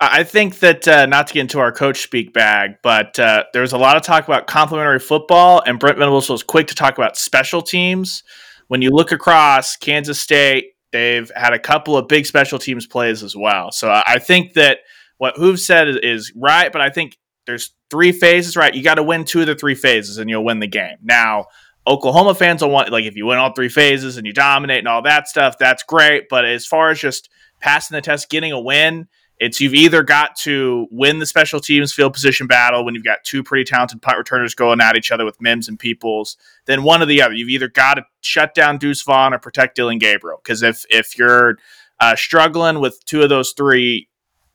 I think that uh, not to get into our coach speak bag, but uh, there was a lot of talk about complementary football, and Brent Venables was quick to talk about special teams. When you look across Kansas State, they've had a couple of big special teams plays as well. So I think that what Hoove said is, is right, but I think there's three phases, right? You got to win two of the three phases, and you'll win the game. Now, Oklahoma fans will want like if you win all three phases and you dominate and all that stuff, that's great. But as far as just passing the test, getting a win, it's you've either got to win the special teams field position battle when you've got two pretty talented punt returners going at each other with Mims and Peoples, then one or the other. You've either got to shut down Deuce Vaughn or protect Dillon Gabriel. Because if if you're uh, struggling with two of those three,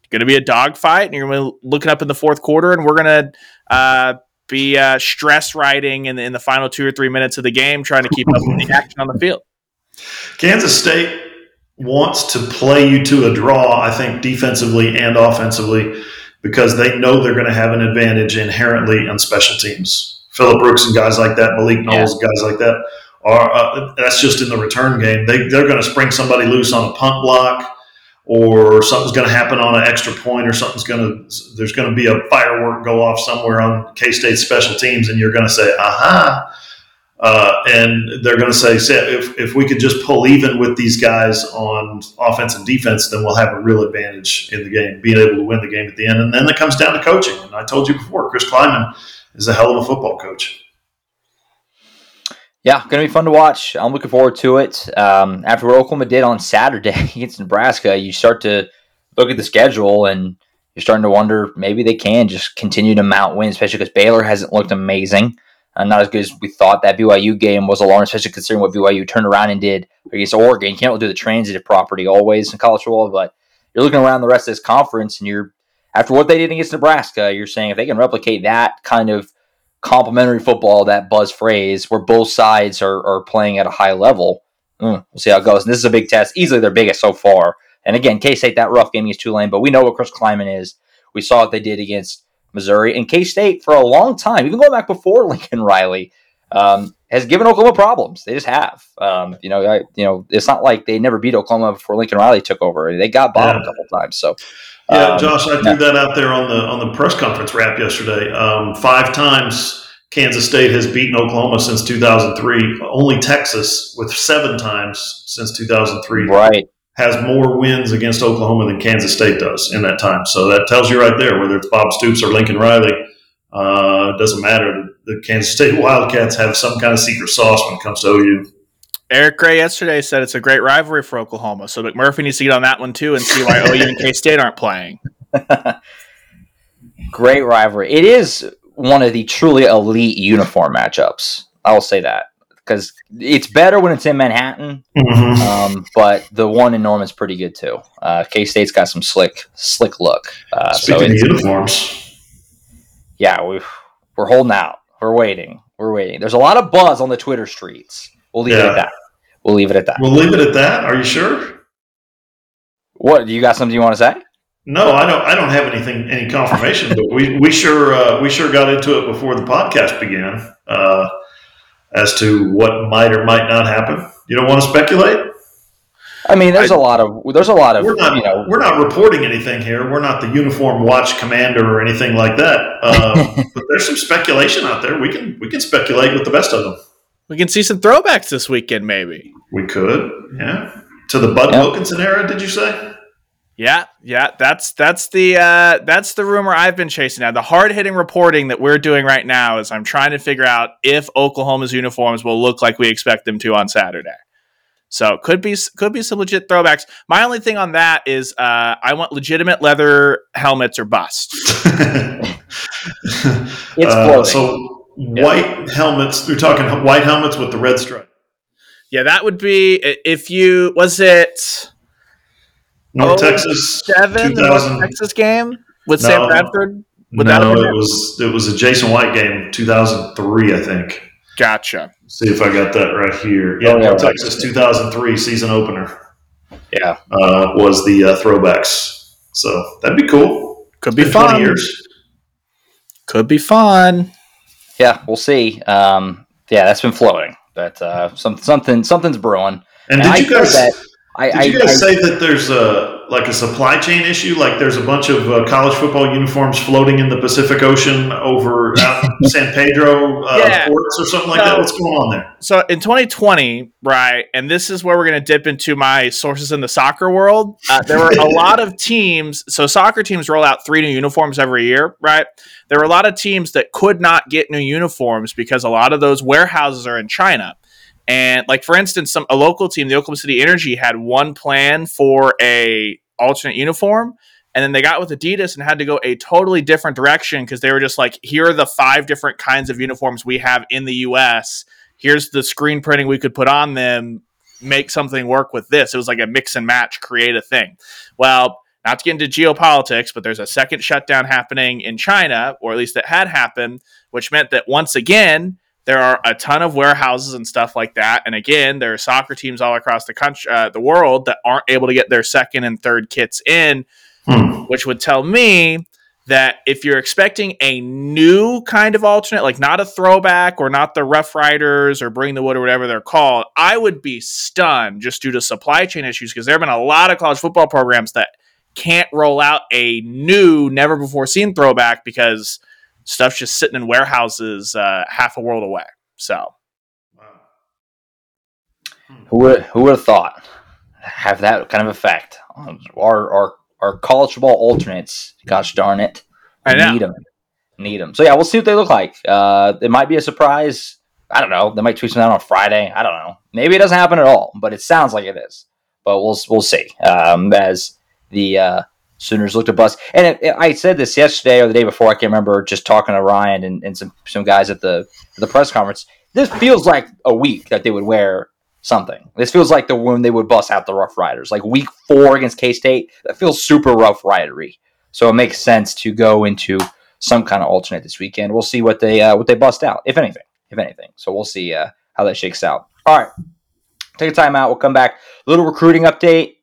going to be a dogfight, and you're going to be looking up in the fourth quarter, and we're going to uh, be uh, stress riding in the, in the final two or three minutes of the game, trying to keep up with the action on the field. Kansas State wants to play you to a draw, I think, defensively and offensively, because they know they're going to have an advantage inherently on special teams. Phillip Brooks and guys like that, Malik Knowles, yeah. guys like that, are uh, that's just in the return game. They, they're going to spring somebody loose on a punt block or something's going to happen on an extra point, or something's going to there's going to be a firework go off somewhere on K State special teams, and you're going to say, "Aha!" Uh, and they're going to say, if, if we could just pull even with these guys on offense and defense, then we'll have a real advantage in the game, being able to win the game at the end. And then it comes down to coaching. And I told you before, Chris Klieman is a hell of a football coach. Yeah, going to be fun to watch. I'm looking forward to it. Um, after what Oklahoma did on Saturday against Nebraska, you start to look at the schedule and you're starting to wonder maybe they can just continue to mount wins, especially because Baylor hasn't looked amazing. Uh, not as good as we thought. That BYU game was alarming, especially considering what BYU turned around and did against Oregon. You can't really do the transitive property always in college football, but you're looking around the rest of this conference and you're after what they did against Nebraska, you're saying if they can replicate that kind of complementary football, that buzz phrase, where both sides are, are playing at a high level. Mm, we'll see how it goes. And this is a big test, easily their biggest so far. And again, K State that rough game against Tulane, but we know what Chris Klieman is. We saw what they did against Missouri and K State for a long time, even going back before Lincoln Riley, um, has given Oklahoma problems. They just have. Um, you know, I, you know, it's not like they never beat Oklahoma before Lincoln Riley took over. They got bombed yeah. a couple times. So yeah, um, Josh, I threw that out there on the on the press conference wrap yesterday. Um, five times Kansas State has beaten Oklahoma since 2003. Only Texas, with seven times since 2003, right, has more wins against Oklahoma than Kansas State does in that time. So that tells you right there, whether it's Bob Stoops or Lincoln Riley, uh, doesn't matter. The Kansas State Wildcats have some kind of secret sauce when it comes to OU. Eric Gray yesterday said it's a great rivalry for Oklahoma, so McMurphy needs to get on that one too and see why OU and K State aren't playing. great rivalry. It is one of the truly elite uniform matchups. I will say that because it's better when it's in Manhattan, mm-hmm. um, but the one in Norman's pretty good too. Uh, K State's got some slick, slick look. Uh, Speaking so of uniforms, yeah, we we're holding out. We're waiting. We're waiting. There's a lot of buzz on the Twitter streets. We'll leave yeah. it at that. We'll leave it at that. We'll leave it at that. Are you sure? What? Do you got something you want to say? No, I don't. I don't have anything, any confirmation, but we, we sure uh, we sure got into it before the podcast began uh, as to what might or might not happen. You don't want to speculate. I mean, there's I, a lot of there's a lot of we're not, you know we're not reporting anything here. We're not the uniform watch commander or anything like that. Um, but there's some speculation out there. We can we can speculate with the best of them. We can see some throwbacks this weekend, maybe. We could, yeah. To the Bud yep. Wilkinson era, did you say? Yeah, yeah, that's that's the uh, that's the rumor I've been chasing now. The hard hitting reporting that we're doing right now is I'm trying to figure out if Oklahoma's uniforms will look like we expect them to on Saturday. So could be could be some legit throwbacks. My only thing on that is uh, I want legitimate leather helmets or bust. it's uh, so white helmets. You're talking white helmets with the red stripe. Yeah, that would be if you was it North oh, Texas seven the North Texas game with no, Sam Bradford. Would no, it was it was a Jason White game, 2003, I think. Gotcha. See if I got that right here. Yeah, oh, yeah Texas 2003 season opener. Yeah, uh, was the uh, throwbacks. So that'd be cool. Could be fun. Years. Could be fun yeah, we'll see. Um, yeah, that's been floating, but uh, some, something something's brewing. And, and did I you guys? That, I, did you guys I, say that there's a like a supply chain issue? Like there's a bunch of uh, college football uniforms floating in the Pacific Ocean over San Pedro uh, yeah. ports or something like so, that. What's going on there? So in 2020, right, and this is where we're going to dip into my sources in the soccer world. Uh, there were a lot of teams. So soccer teams roll out three new uniforms every year, right? There were a lot of teams that could not get new uniforms because a lot of those warehouses are in China. And like for instance, some a local team, the Oklahoma City Energy, had one plan for a alternate uniform, and then they got with Adidas and had to go a totally different direction because they were just like, here are the five different kinds of uniforms we have in the U.S. Here's the screen printing we could put on them. Make something work with this. It was like a mix and match, create a thing. Well, not to get into geopolitics, but there's a second shutdown happening in China, or at least it had happened, which meant that once again there are a ton of warehouses and stuff like that. And again, there are soccer teams all across the country, uh, the world, that aren't able to get their second and third kits in, hmm. which would tell me that if you're expecting a new kind of alternate, like not a throwback or not the Rough Riders or Bring the Wood or whatever they're called, I would be stunned just due to supply chain issues because there have been a lot of college football programs that can't roll out a new, never before seen throwback because stuff's just sitting in warehouses uh, half a world away. So, who would who would have thought have that kind of effect on our our our college football alternates? Gosh darn it, I know. need them, need them. So yeah, we'll see what they look like. Uh, it might be a surprise. I don't know. They might tweet something out on Friday. I don't know. Maybe it doesn't happen at all, but it sounds like it is. But we'll we'll see. Um, as the uh, Sooners looked to bust. And it, it, I said this yesterday or the day before. I can't remember. Just talking to Ryan and, and some some guys at the the press conference. This feels like a week that they would wear something. This feels like the when they would bust out the Rough Riders, like week four against K State. That feels super Rough Ridery. So it makes sense to go into some kind of alternate this weekend. We'll see what they uh, what they bust out, if anything, if anything. So we'll see uh, how that shakes out. All right, take a time out. We'll come back. A little recruiting update.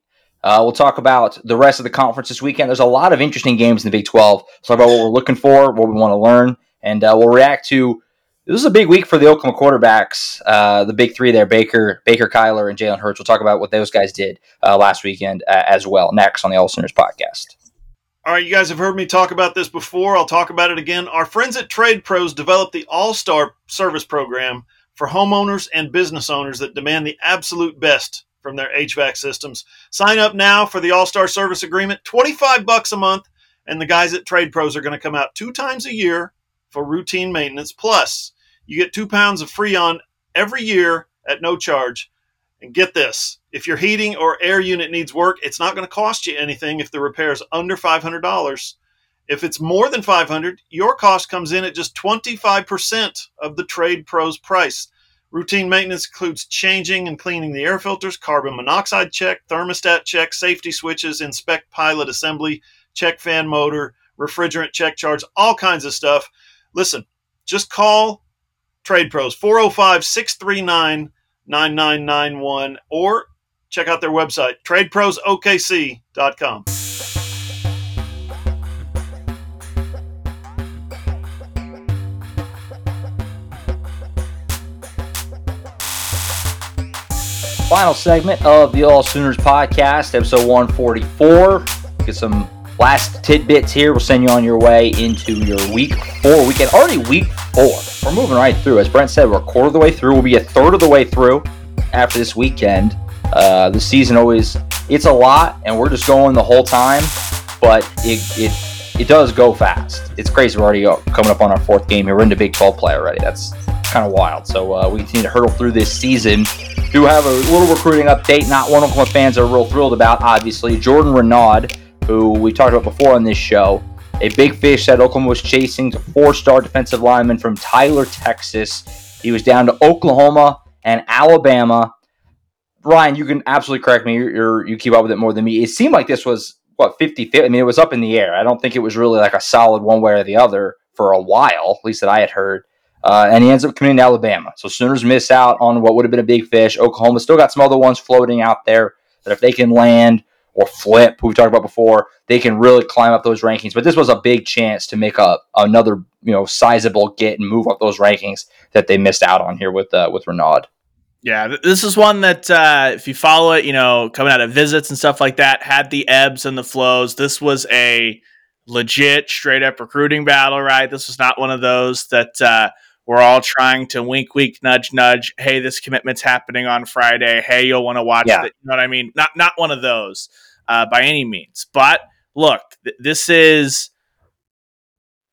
Uh, we'll talk about the rest of the conference this weekend. There's a lot of interesting games in the Big 12. Let's talk about what we're looking for, what we want to learn, and uh, we'll react to. This is a big week for the Oklahoma quarterbacks, uh, the big three there: Baker, Baker, Kyler, and Jalen Hurts. We'll talk about what those guys did uh, last weekend uh, as well. Next on the All Sooners podcast. All right, you guys have heard me talk about this before. I'll talk about it again. Our friends at Trade Pros developed the All Star Service Program for homeowners and business owners that demand the absolute best from their HVAC systems. Sign up now for the All Star Service Agreement, 25 bucks a month, and the guys at Trade Pros are going to come out two times a year for routine maintenance. Plus, you get two pounds of Freon every year at no charge. And get this if your heating or air unit needs work, it's not going to cost you anything if the repair is under $500. If it's more than 500, your cost comes in at just 25% of the Trade Pros price. Routine maintenance includes changing and cleaning the air filters, carbon monoxide check, thermostat check, safety switches, inspect pilot assembly, check fan motor, refrigerant check charge, all kinds of stuff. Listen, just call Trade Pros 405 639 9991 or check out their website, tradeprosokc.com. Final segment of the All Sooners podcast, episode 144. Get some last tidbits here. We'll send you on your way into your week four weekend. Already week four. We're moving right through. As Brent said, we're a quarter of the way through. We'll be a third of the way through after this weekend. Uh, the season always it's a lot, and we're just going the whole time. But it it it does go fast. It's crazy. We're already coming up on our fourth game here. We're into Big 12 play already. That's kind of wild. So uh, we continue to hurdle through this season. Do have a little recruiting update. Not one Oklahoma fans are real thrilled about. Obviously, Jordan Renaud, who we talked about before on this show, a big fish that Oklahoma was chasing, four-star defensive lineman from Tyler, Texas. He was down to Oklahoma and Alabama. Ryan, you can absolutely correct me. You're, you're, you keep up with it more than me. It seemed like this was what 50 50. I mean, it was up in the air. I don't think it was really like a solid one way or the other for a while, at least that I had heard. Uh, and he ends up coming to Alabama. So Sooners miss out on what would have been a big fish. Oklahoma still got some other ones floating out there that if they can land or flip, who we talked about before, they can really climb up those rankings. But this was a big chance to make a another you know sizable get and move up those rankings that they missed out on here with uh, with Renaud. Yeah, this is one that uh, if you follow it, you know, coming out of visits and stuff like that, had the ebbs and the flows. This was a legit, straight up recruiting battle, right? This was not one of those that uh, we're all trying to wink, wink, nudge, nudge. Hey, this commitment's happening on Friday. Hey, you'll want to watch Yeah. it. You know what I mean? Not not one of those uh, by any means. But look, th- this is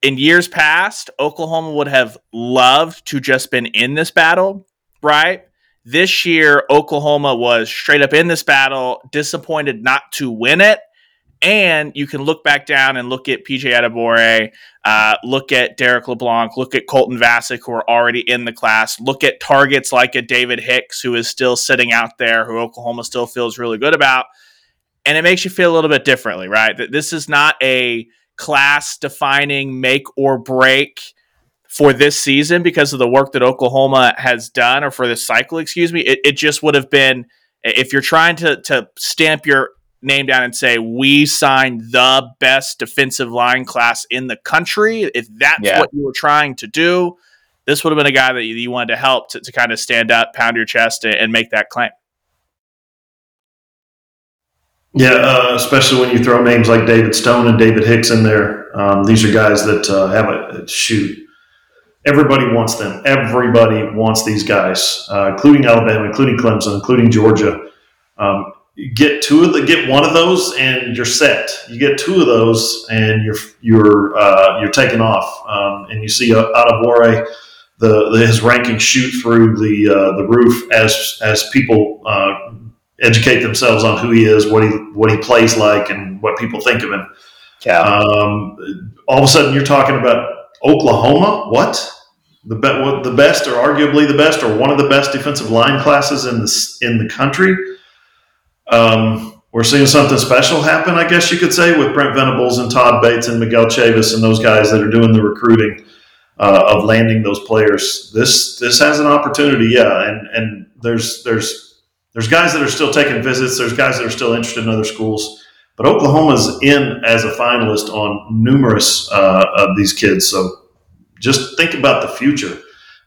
in years past. Oklahoma would have loved to just been in this battle, right? This year, Oklahoma was straight up in this battle, disappointed not to win it. And you can look back down and look at PJ Adebawore, uh, look at Derrick LeBlanc, look at Colton Vasek, who are already in the class, look at targets like a David Hicks, who is still sitting out there, who Oklahoma still feels really good about. And it makes you feel a little bit differently, right? That this is not a class defining make or break for this season because of the work that Oklahoma has done, or for this cycle, excuse me. It, it just would have been if you're trying to to stamp your name down and say we signed the best defensive line class in the country, if that's Yeah. what you were trying to do, this would have been a guy that you, you wanted to help to, to kind of stand up, pound your chest, and, and make that claim. Yeah, uh, especially when you throw names like David Stone and David Hicks in there. Um, these are guys that uh, have a shoot. Everybody wants them. Everybody wants these guys, uh, including Alabama, including Clemson, including Georgia. Um, you get two of the, get one of those, and you're set. You get two of those, and you're you're uh, you're taking off. Um, and you see Adebawore, the, the his rankings shoot through the uh, the roof as as people uh, educate themselves on who he is, what he what he plays like, and what people think of him. Yeah. Um, all of a sudden, you're talking about Oklahoma. What the be- what, the best, or arguably the best, or one of the best defensive line classes in the in the country. Um, we're seeing something special happen, I guess you could say, with Brent Venables and Todd Bates and Miguel Chavis and those guys that are doing the recruiting uh, of landing those players. This this has an opportunity, yeah, and and there's there's there's guys that are still taking visits. There's guys that are still interested in other schools, but Oklahoma's in as a finalist on numerous uh, of these kids. So just think about the future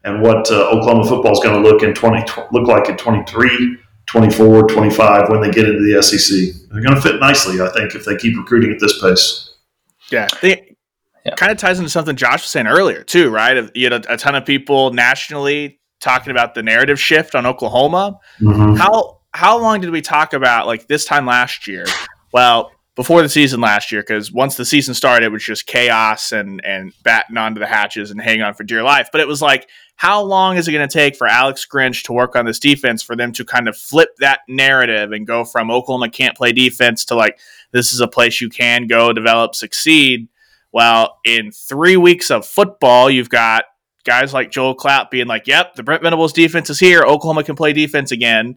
and what uh, Oklahoma football is going to look in 20 look like in 23, 24, 25 when they get into the SEC. They're going to fit nicely, I think, if they keep recruiting at this pace. Yeah. They, Yeah. Kind of ties into something Josh was saying earlier, too, right? You had a, a ton of people nationally talking about the narrative shift on Oklahoma. Mhm. How how long did we talk about like this time last year? Well, before the season last year, because once the season started, it was just chaos and and batting onto the hatches and hang on for dear life. But it was like, how long is it going to take for Alex Grinch to work on this defense for them to kind of flip that narrative and go from Oklahoma can't play defense to like this is a place you can go develop, succeed? Well, in three weeks of football, you've got guys like Joel Klatt being like, "Yep, the Brent Venables defense is here. Oklahoma can play defense again."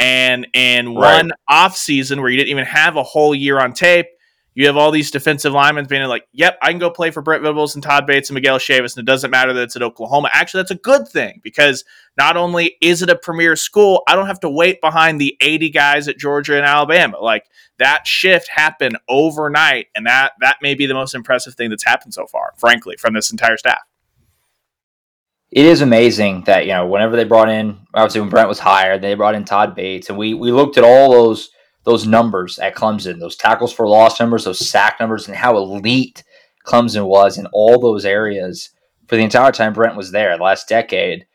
And in Right. one off season where you didn't even have a whole year on tape, you have all these defensive linemen being like, "Yep, I can go play for Brent Venables and Todd Bates and Miguel Chavis, and it doesn't matter that it's at Oklahoma." Actually, that's a good thing because not only is it a premier school, I don't have to wait behind the 80 guys at Georgia and Alabama. Like that shift happened overnight, and that that may be the most impressive thing that's happened so far, frankly, from this entire staff. It is amazing that you know whenever they brought in obviously when Brent was hired, they brought in Todd Bates, and we we looked at all those those numbers at Clemson, those tackles for loss numbers, those sack numbers, and how elite Clemson was in all those areas for the entire time Brent was there, the last decade,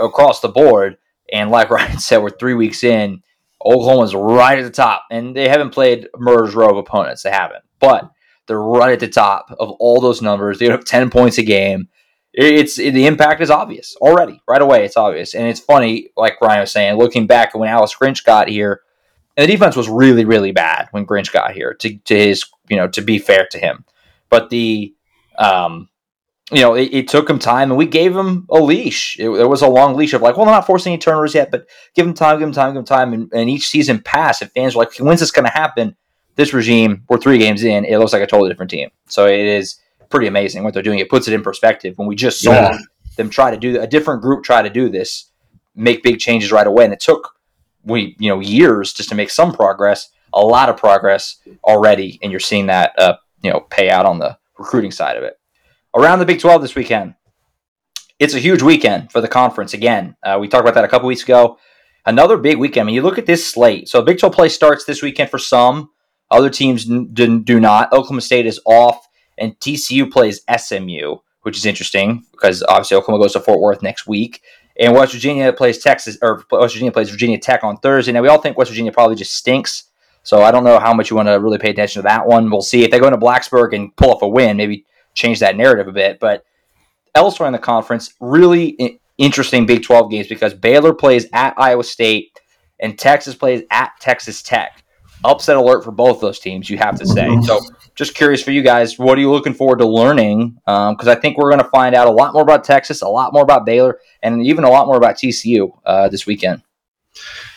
across the board. And like Ryan said, we're three weeks in. Oklahoma's right at the top, and they haven't played murder's row of opponents. They haven't, but they're right at the top of all those numbers. They have ten points a game it's the impact is obvious already right away it's obvious. And it's funny like ryan was saying looking back when Alex Grinch got here and the defense was really really bad when grinch got here to, to his you know to be fair to him. But the um you know it, it took him time and we gave him a leash. It, there was a long leash of like well they're not forcing any turnovers yet but give him time give him time give him time and, and each season passed and fans were like when's this going to happen? This regime we're three games in it looks like a totally different team. So it is pretty amazing what they're doing. It puts it in perspective when we just saw Yeah. them try to do a different group try to do this, make big changes right away, and it took we you know years just to make some progress, a lot of progress already, and you're seeing that uh, you know pay out on the recruiting side of it. Around the Big Twelve this weekend, it's a huge weekend for the conference. Again, uh, we talked about that a couple weeks ago. Another big weekend. I mean, you look at this slate. So Big 12 play starts this weekend for some. Other teams do not. Oklahoma State is off, and TCU plays SMU, which is interesting because obviously Oklahoma goes to Fort Worth next week, and West Virginia plays Texas or West Virginia plays Virginia Tech on Thursday. Now we all think West Virginia probably just stinks, so I don't know how much you want to really pay attention to that one. We'll see if they go into Blacksburg and pull off a win, maybe change that narrative a bit. But elsewhere in the conference, really interesting Big 12 games because Baylor plays at Iowa State and Texas plays at Texas Tech. Upset alert for both those teams, you have to say. Mhm. So, just curious for you guys, what are you looking forward to learning? Because I think we're going to find out a lot more about Texas, a lot more about Baylor, and even a lot more about TCU uh, this weekend.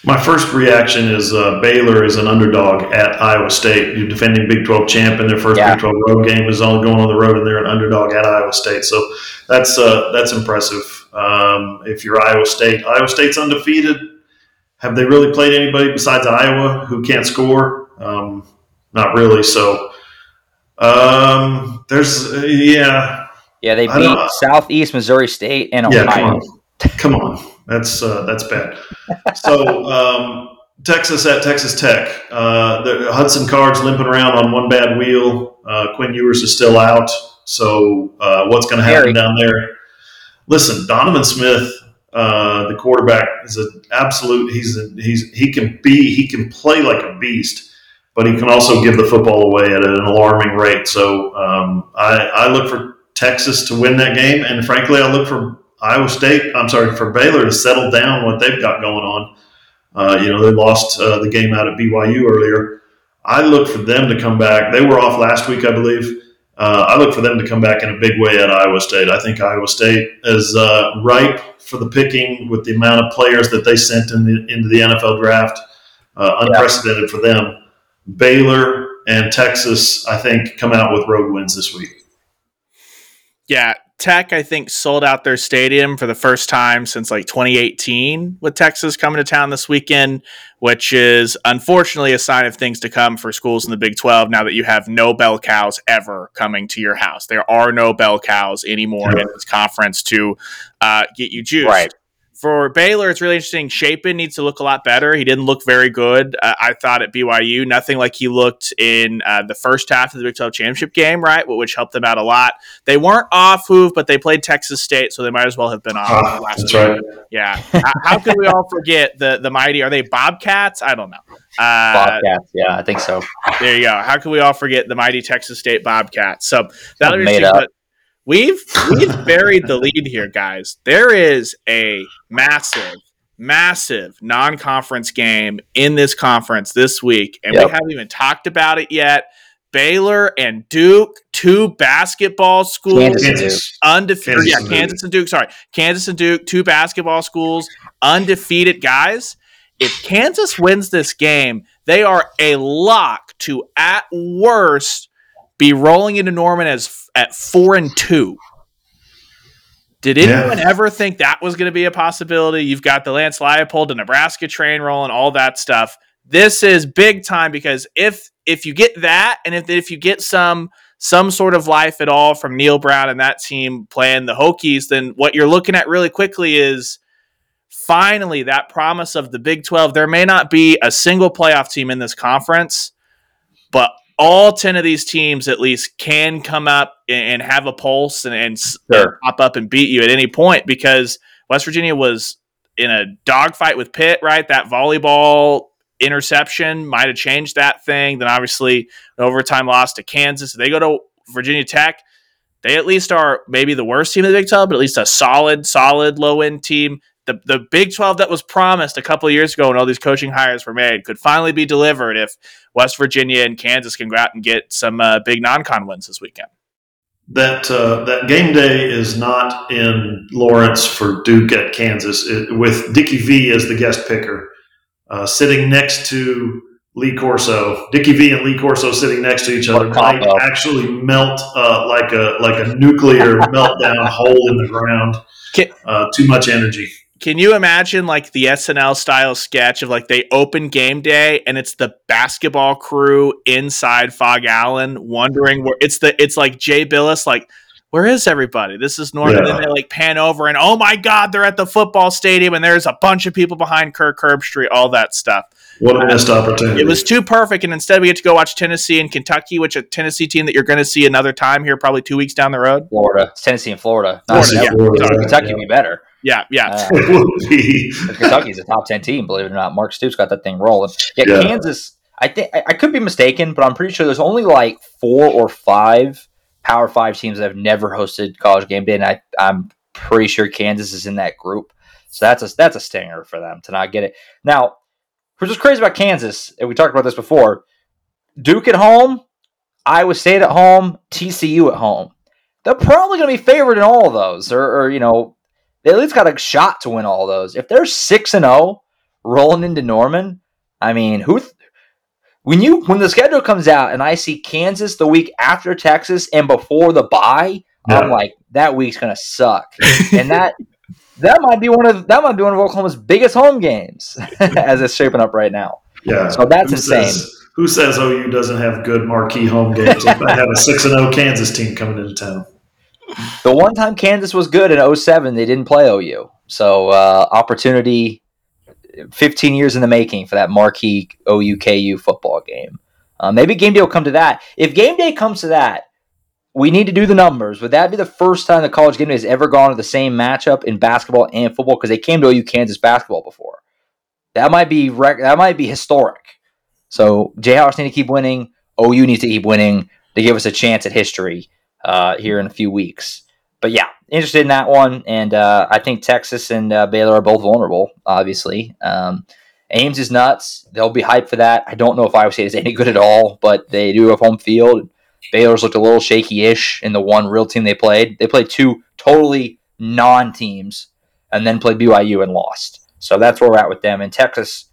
My first reaction is uh, Baylor is an underdog at Iowa State. You're defending Big 12 champ, and their first Yeah. Big 12 road game is only going on the road, and they're an underdog at Iowa State. So that's uh, that's impressive. Um, if you're Iowa State, Iowa State's undefeated. Have they really played anybody besides Iowa who can't score? Um, not really. So um, there's uh, yeah, Yeah, they beat Southeast Missouri State and yeah. Come Ohio. on, come on. That's uh, that's bad. So um, Texas at Texas Tech. Uh, the Hudson Card's limping around on one bad wheel. Uh, Quinn Ewers is still out. So uh, what's going to happen Harry. down there? Listen, Donovan Smith, uh, the quarterback, is an absolute. He's a, he's he can be he can play like a beast, but he can also give the football away at an alarming rate. So um, I, I look for Texas to win that game, and frankly, I look for Iowa State. I'm sorry for Baylor to settle down what they've got going on. Uh, you know, they lost uh, the game out at BYU earlier. I look for them to come back. They were off last week, I believe. Uh, I look for them to come back in a big way at Iowa State. I think Iowa State is uh, ripe for the picking with the amount of players that they sent in the, into the NFL draft. Uh, unprecedented for them. Baylor and Texas, I think, come out with road wins this week. Yeah, Tech, I think, sold out their stadium for the first time since like 2018 with Texas coming to town this weekend, which is unfortunately a sign of things to come for schools in the Big 12 now that you have no bell cows ever coming to your house. There are no bell cows anymore Yeah. in this conference to uh, get you juiced. Right. For Baylor, it's really interesting. Shapen needs to look a lot better. He didn't look very good, uh, I thought, at BYU. Nothing like he looked in uh, the first half of the Big 12 championship game, right? Which helped them out a lot. They weren't off hoof, but they played Texas State, so they might as well have been off Ah, last that's week. right. Yeah. how, how could we all forget the the mighty? Are they Bobcats? I don't know. Uh, Bobcats. Yeah, I think so. there you go. How can we all forget the mighty Texas State Bobcats? So that'll be Made interesting. up. We've we've buried the lead here, guys. There is a massive, massive non-conference game in this conference this week, and Yep. we haven't even talked about it yet. Baylor and Duke, two basketball schools Kansas undefeated. Kansas Yeah. Kansas and Duke. Sorry, Kansas and Duke, two basketball schools, undefeated guys. If Kansas wins this game, they are a lock to at worst be rolling into Norman as at four and two. Did Yeah. anyone ever think that was going to be a possibility? You've got the Lance Leipold, the Nebraska train rolling, all that stuff. This is big time because if if you get that, and if if you get some some sort of life at all from Neal Brown and that team playing the Hokies, then what you're looking at really quickly is finally that promise of the Big 12. There may not be a single playoff team in this conference, but all 10 of these teams at least can come up and, and have a pulse and, and Sure. pop up and beat you at any point because West Virginia was in a dogfight with Pitt, right? That volleyball interception might have changed that thing. Then obviously an overtime loss to Kansas. They go to Virginia Tech. They at least are maybe the worst team in the Big 12, but at least a solid, solid low end team. The, the Big 12 that was promised a couple of years ago when all these coaching hires were made could finally be delivered if West Virginia and Kansas can go out and get some uh, big non con wins this weekend. That uh, that game day is not in Lawrence for Duke at Kansas it, with Dickie V as the guest picker, uh, sitting next to Lee Corso. Dickie V and Lee Corso sitting next to each other What might combo. actually melt uh, like a like a nuclear meltdown hole in the ground. Uh, too much energy. Can you imagine like the SNL style sketch of like they open game day and it's the basketball crew inside Phog Allen wondering where it's the it's like Jay Bilas like where is everybody? This is normal. And Yeah. then they like pan over and oh my god, they're at the football stadium and there's a bunch of people behind Kirk Herbstreit, all that stuff. What a missed opportunity! It was too perfect, and instead we get to go watch Tennessee and Kentucky, which a Tennessee team that you're going to see another time here, probably two weeks down the road. Florida. It's Tennessee and Florida. Not Florida, Kentucky. yeah. Florida, Kentucky yeah. would be better. Yeah, yeah. Uh, It would be. Kentucky's a top ten team, believe it or not. Mark Stoops got that thing rolling. Yeah, Yeah. Kansas. I think I, I could be mistaken, but I'm pretty sure there's only like four or five Power Five teams that have never hosted college game day, and I, I'm pretty sure Kansas is in that group. So that's a that's a stinger for them to not get it. Now, which is crazy about Kansas, and we talked about this before. Duke at home, Iowa State at home, TCU at home. They're probably going to be favored in all of those, or, or you know, they at least got a shot to win all those. If they're six and zero rolling into Norman, I mean, who? Th- when you when the schedule comes out and I see Kansas the week after Texas and before the bye, I'm like, that week's gonna suck, and that that might be one of that might be one of Oklahoma's biggest home games as it's shaping up right now. Yeah. So that's Who insane. says- Who says OU doesn't have good marquee home games? I have a six and zero Kansas team coming into town. The one time Kansas was good in 07, they didn't play OU. So uh, opportunity, 15 years in the making for that marquee OU-KU football game. Uh, maybe game day will come to that. If game day comes to that, we need to do the numbers. Would that be the first time the college game day has ever gone to the same matchup in basketball and football? Because they came to OU Kansas basketball before. That might be rec- that might be historic. So Jayhawks need to keep winning. OU needs to keep winning to give us a chance at history uh, here in a few weeks. But yeah, interested in that one, and uh, I think Texas and uh, Baylor are both vulnerable. Obviously, um, Ames is nuts. They'll be hyped for that. I don't know if Iowa State is any good at all, but they do have home field. Baylor's looked a little shaky-ish in the one real team they played. They played two totally non-teams, and then played BYU and lost. So that's where we're at with them. And Texas,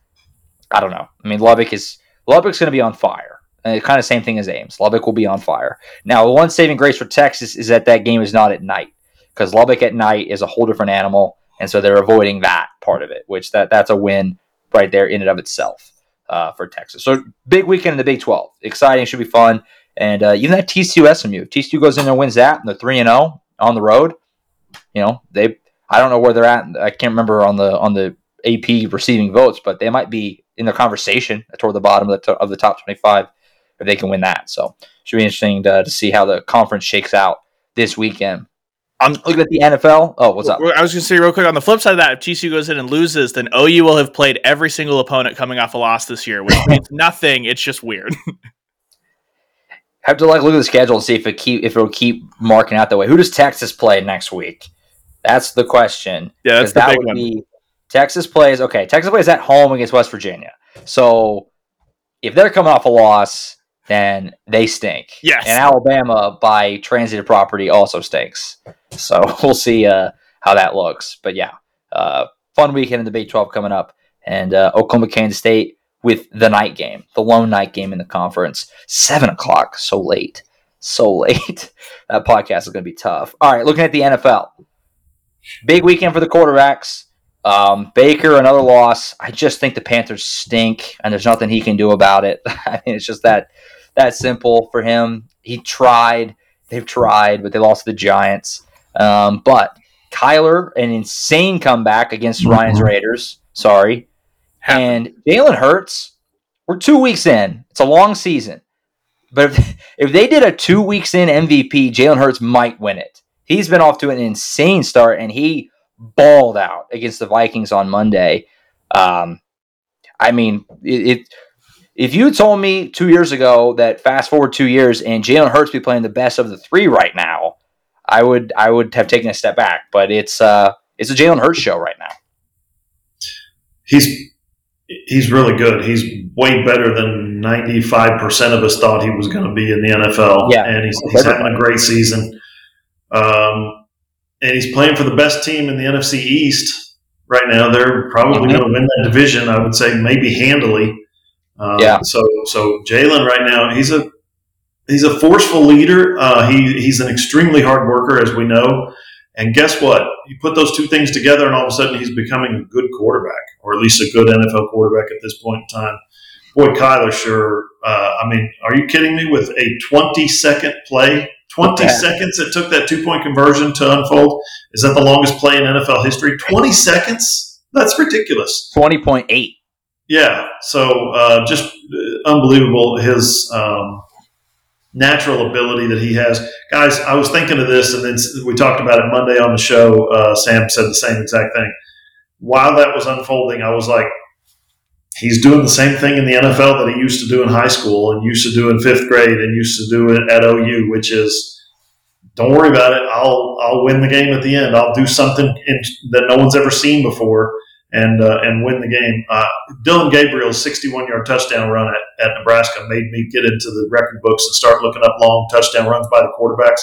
I don't know. I mean, Lubbock is Lubbock's going to be on fire. Uh, kind of same thing as Ames. Lubbock will be on fire. Now, the one saving grace for Texas is that that game is not at night because Lubbock at night is a whole different animal, and so they're avoiding that part of it, which that that's a win right there in and of itself uh, for Texas. So big weekend in the Big 12. Exciting, should be fun. And uh, even that TCU SMU, TCU goes in there and wins that, and they're three and zero oh on the road. You know they. I don't know where they're at. I can't remember on the on the AP receiving votes, but they might be in the conversation toward the bottom of the, of the top 25 they can win that. So should be interesting to, to see how the conference shakes out this weekend. Um, I'm looking at the NFL. Oh, what's up? I was going to say real quick on the flip side of that, if TCU goes in and loses, then OU will have played every single opponent coming off a loss this year, which means nothing. It's just weird. Have to like look at the schedule and see if it keep if it'll keep marking out that way. Who does Texas play next week? That's the question. Yeah, that's the that big one. Be, Texas plays okay. Texas plays at home against West Virginia. So if they're coming off a loss, then they stink. Yes. And Alabama by transitive property also stinks. So we'll see uh, how that looks. But yeah, uh, fun weekend in the Big 12 coming up. And uh, Oklahoma, Kansas State with the night game, the lone night game in the conference. Seven o'clock. So late. So late. that podcast is going to be tough. All right, looking at the NFL. Big weekend for the quarterbacks. Um, Baker, another loss. I just think the Panthers stink, and there's nothing he can do about it. I mean, it's just that that simple for him. He tried, they've tried, but they lost to the Giants. Um, but Kyler, an insane comeback against mm-hmm. Ryan's Raiders. Sorry, and Jalen Hurts. We're two weeks in. It's a long season, but if, if they did a two weeks in MVP, Jalen Hurts might win it. He's been off to an insane start, and he balled out against the Vikings on Monday. Um, I mean, it, it, if you told me two years ago that fast forward two years and Jalen Hurts be playing the best of the three right now, I would I would have taken a step back. But it's uh it's a Jalen Hurts show right now. He's he's really good. He's way better than ninety five percent of us thought he was going to be in the NFL. Yeah, and he's, he's having a great season. Um, and he's playing for the best team in the NFC East right now. They're probably mm-hmm. going to win that division. I would say maybe handily. Um, yeah. So so Jalen right now he's a he's a forceful leader. Uh, he he's an extremely hard worker, as we know. And guess what? You put those two things together, and all of a sudden he's becoming a good quarterback, or at least a good NFL quarterback at this point in time. Boy, Kyler, sure. Uh, I mean, are you kidding me? With a 20 second play 20 seconds it took that two point conversion to unfold. Is that the longest play in NFL history? 20 seconds? That's ridiculous. 20.8. Yeah. So uh, just uh, unbelievable his um, natural ability that he has. Guys, I was thinking of this, and then we talked about it Monday on the show. Uh, Sam said the same exact thing. While that was unfolding, I was like, he's doing the same thing in the NFL that he used to do in high school and used to do in fifth grade and used to do it at OU, which is don't worry about it. I'll I'll win the game at the end. I'll do something in, that no one's ever seen before and uh, and win the game. Uh, Dillon Gabriel's 61 yard touchdown run at, at Nebraska made me get into the record books and start looking up long touchdown runs by the quarterbacks.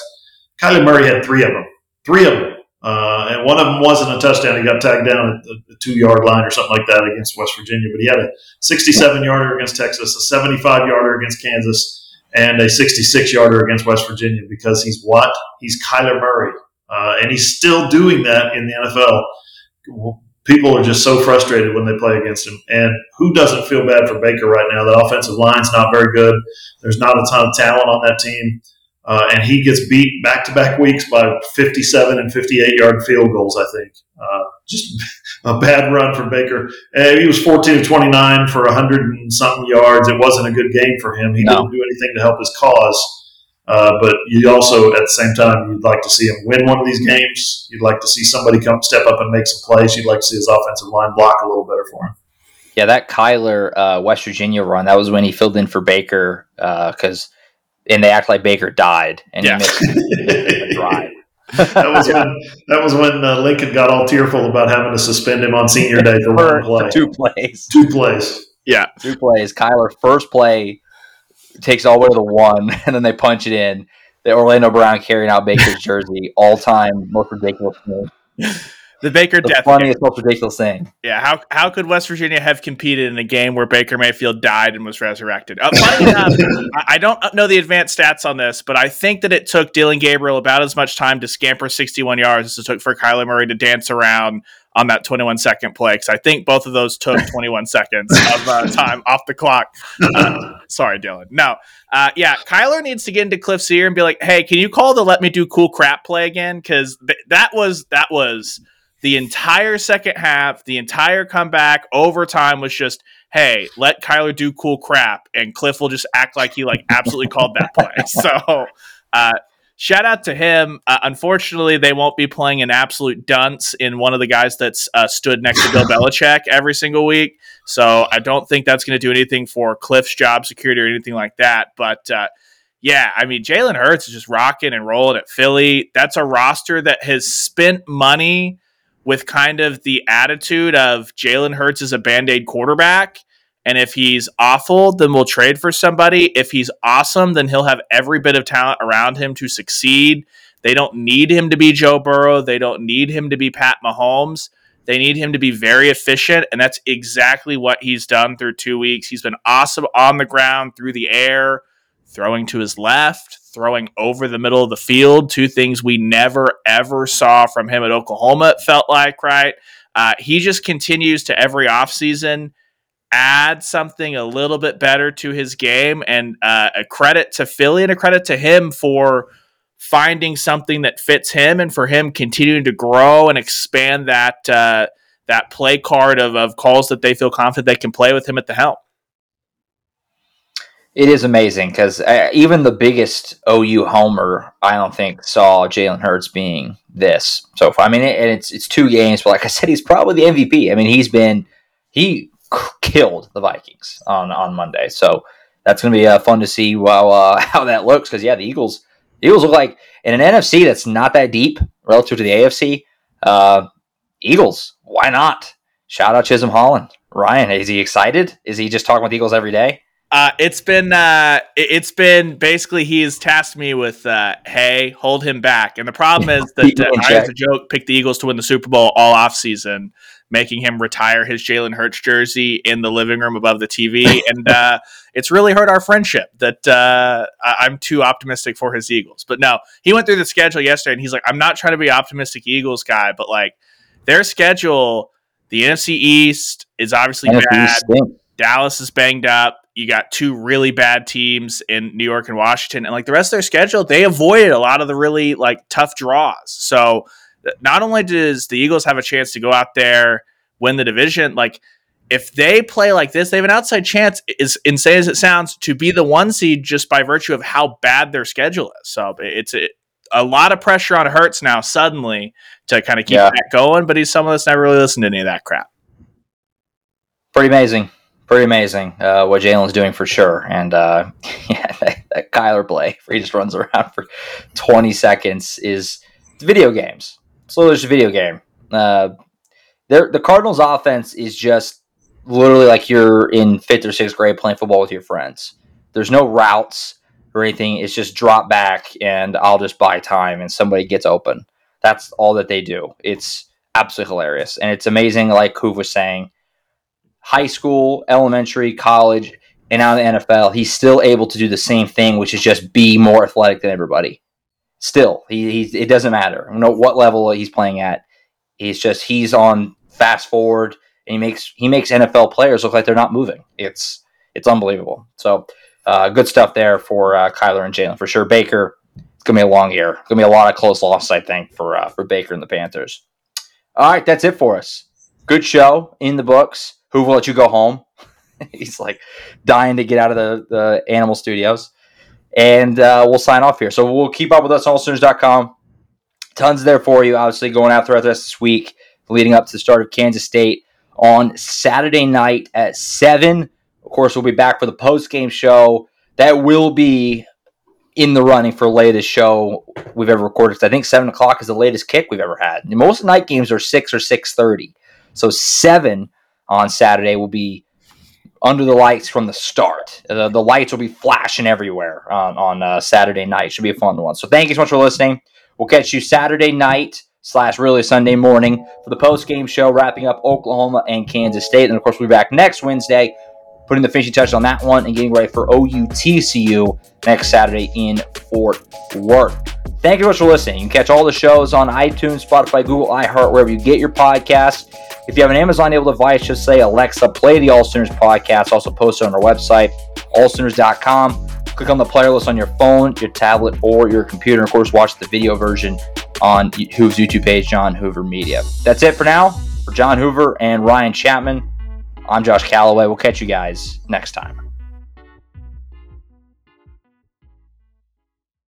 Kyler Murray had three of them, three of them. Uh, and one of them wasn't a touchdown. He got tagged down at the, the two yard line or something like that against West Virginia. But he had a 67 yarder against Texas, a 75 yarder against Kansas, and a 66 yarder against West Virginia because he's what? He's Kyler Murray. Uh, and he's still doing that in the NFL. People are just so frustrated when they play against him. And who doesn't feel bad for Baker right now? That offensive line's not very good. There's not a ton of talent on that team. Uh, and he gets beat back to back weeks by 57 and 58 yard field goals, I think. Uh, just a bad run for Baker. Uh, he was 14 of 29 for 100 and something yards. It wasn't a good game for him. He no. didn't do anything to help his cause. Uh, but you also, at the same time, you'd like to see him win one of these games. You'd like to see somebody come step up and make some plays. You'd like to see his offensive line block a little better for him. Yeah, that Kyler uh, West Virginia run, that was when he filled in for Baker because, uh, and they act like Baker died and yeah. he missed the drive. that was when that was when uh, Lincoln got all tearful about having to suspend him on senior day for, for one play. Two plays. Two plays. Yeah. Two plays. Kyler first play takes all the way to the one, and then they punch it in. The Orlando Brown carrying out Baker's jersey, all time most ridiculous thing. The Baker the death funniest, game. most ridiculous thing. Yeah, how how could West Virginia have competed in a game where Baker Mayfield died and was resurrected? Uh, funny enough, I don't know the advanced stats on this, but I think that it took Dillon Gabriel about as much time to scamper 61 yards as it took for Kyler Murray to dance around on that 21 second play because I think both of those took 21 seconds of uh, time off the clock. Uh, sorry, Dillon. No, uh, yeah, Kyler needs to get into Cliff's ear and be like, "Hey, can you call the let me do cool crap play again?" Because th- that was that was the entire second half, the entire comeback, overtime was just, "Hey, let Kyler do cool crap," and Cliff will just act like he like absolutely called that play. So. Uh, shout out to him. Uh, unfortunately, they won't be playing an absolute dunce in one of the guys that's uh, stood next to Bill Belichick every single week. So I don't think that's going to do anything for Cliff's job security or anything like that. But uh, yeah, I mean, Jalen Hurts is just rocking and rolling at Philly. That's a roster that has spent money with kind of the attitude of Jalen Hurts is a band aid quarterback and if he's awful, then we'll trade for somebody. If he's awesome, then he'll have every bit of talent around him to succeed. They don't need him to be Joe Burrow. They don't need him to be Pat Mahomes. They need him to be very efficient, and that's exactly what he's done through two weeks. He's been awesome on the ground, through the air, throwing to his left, throwing over the middle of the field, two things we never, ever saw from him at Oklahoma, it felt like, right? Uh, he just continues to every offseason add something a little bit better to his game. And uh, a credit to Philly and a credit to him for finding something that fits him and for him continuing to grow and expand that uh, that play card of, of calls that they feel confident they can play with him at the helm. It is amazing because uh, even the biggest OU homer, I don't think saw Jalen Hurts being this. So far. I mean, it, and it's it's two games, but like I said, he's probably the MVP. I mean, he's been he killed the Vikings on on Monday. So that's going to be uh, fun to see how uh, how that looks because yeah, the Eagles the Eagles look like in an NFC that's not that deep relative to the AFC. Uh, Eagles, why not? Shout out Chisholm Holland. Ryan, is he excited? Is he just talking with Eagles every day? Uh, it's been uh, it's been basically he has tasked me with uh, hey hold him back and the problem is that uh, I as a joke picked the Eagles to win the Super Bowl all off season making him retire his Jalen Hurts jersey in the living room above the TV, and uh, it's really hurt our friendship. That uh, I'm too optimistic for his Eagles. But no, he went through the schedule yesterday, and he's like, I'm not trying to be optimistic Eagles guy, but like their schedule, the NFC East is obviously NFC bad. Dallas is banged up. You got two really bad teams in New York and Washington, and like the rest of their schedule, they avoided a lot of the really like tough draws. So not only does the Eagles have a chance to go out there win the division, like if they play like this, they have an outside chance, as insane as it sounds, to be the one seed just by virtue of how bad their schedule is. So it's a, a lot of pressure on Hurts now suddenly to kind of keep yeah. that going, but he's someone that's never really listened to any of that crap. Pretty amazing. Pretty amazing uh, what Jalen's doing for sure. And uh, yeah, that, that Kyler play where he just runs around for 20 seconds is video games so there's a video game. Uh, the Cardinals' offense is just literally like you're in fifth or sixth grade playing football with your friends. There's no routes or anything. It's just drop back and I'll just buy time and somebody gets open. That's all that they do. It's absolutely hilarious and it's amazing. Like Hoove was saying, high school, elementary, college, and now in the NFL, he's still able to do the same thing, which is just be more athletic than everybody still he, he it doesn't matter know what level he's playing at he's just he's on fast forward, and he makes he makes NFL players look like they're not moving. It's it's unbelievable. So uh, good stuff there for uh, Kyler and Jalen for sure. Baker, it's gonna be a long year. It's gonna be a lot of close losses, I think, for uh, for Baker and the Panthers. All right, that's it for us. Good show in the books. Who will let you go home? He's like dying to get out of the, the animal studios. And uh, we'll sign off here. So we'll keep up with us on allsooners.com. Tons there for you, obviously, going out throughout the rest of this week, leading up to the start of Kansas State on Saturday night at 7. Of course, we'll be back for the post game show. That will be in the running for latest show we've ever recorded. I think 7 o'clock is the latest kick we've ever had. Most night games are 6 or 6.30. So 7 on Saturday will be under the lights from the start. The, the lights will be flashing everywhere on, on uh, Saturday night. Should be a fun one. So thank you so much for listening. We'll catch you Saturday night slash really Sunday morning for the post game show, wrapping up Oklahoma and Kansas State. And of course, we'll be back next Wednesday, putting the finishing touch on that one and getting ready for OUTCU next Saturday in Fort Worth. Thank you so much for listening. You can catch all the shows on iTunes, Spotify, Google, iHeart, wherever you get your podcasts. If you have an Amazon Able device, just say Alexa, play the All Sooners podcast. Also posted on our website, allsooners.com. Click on the player list on your phone, your tablet, or your computer. Of course, watch the video version on Hoover's YouTube page, John Hoover Media. That's it for now. For John Hoover and Ryan Chapman, I'm Josh Callaway. We'll catch you guys next time.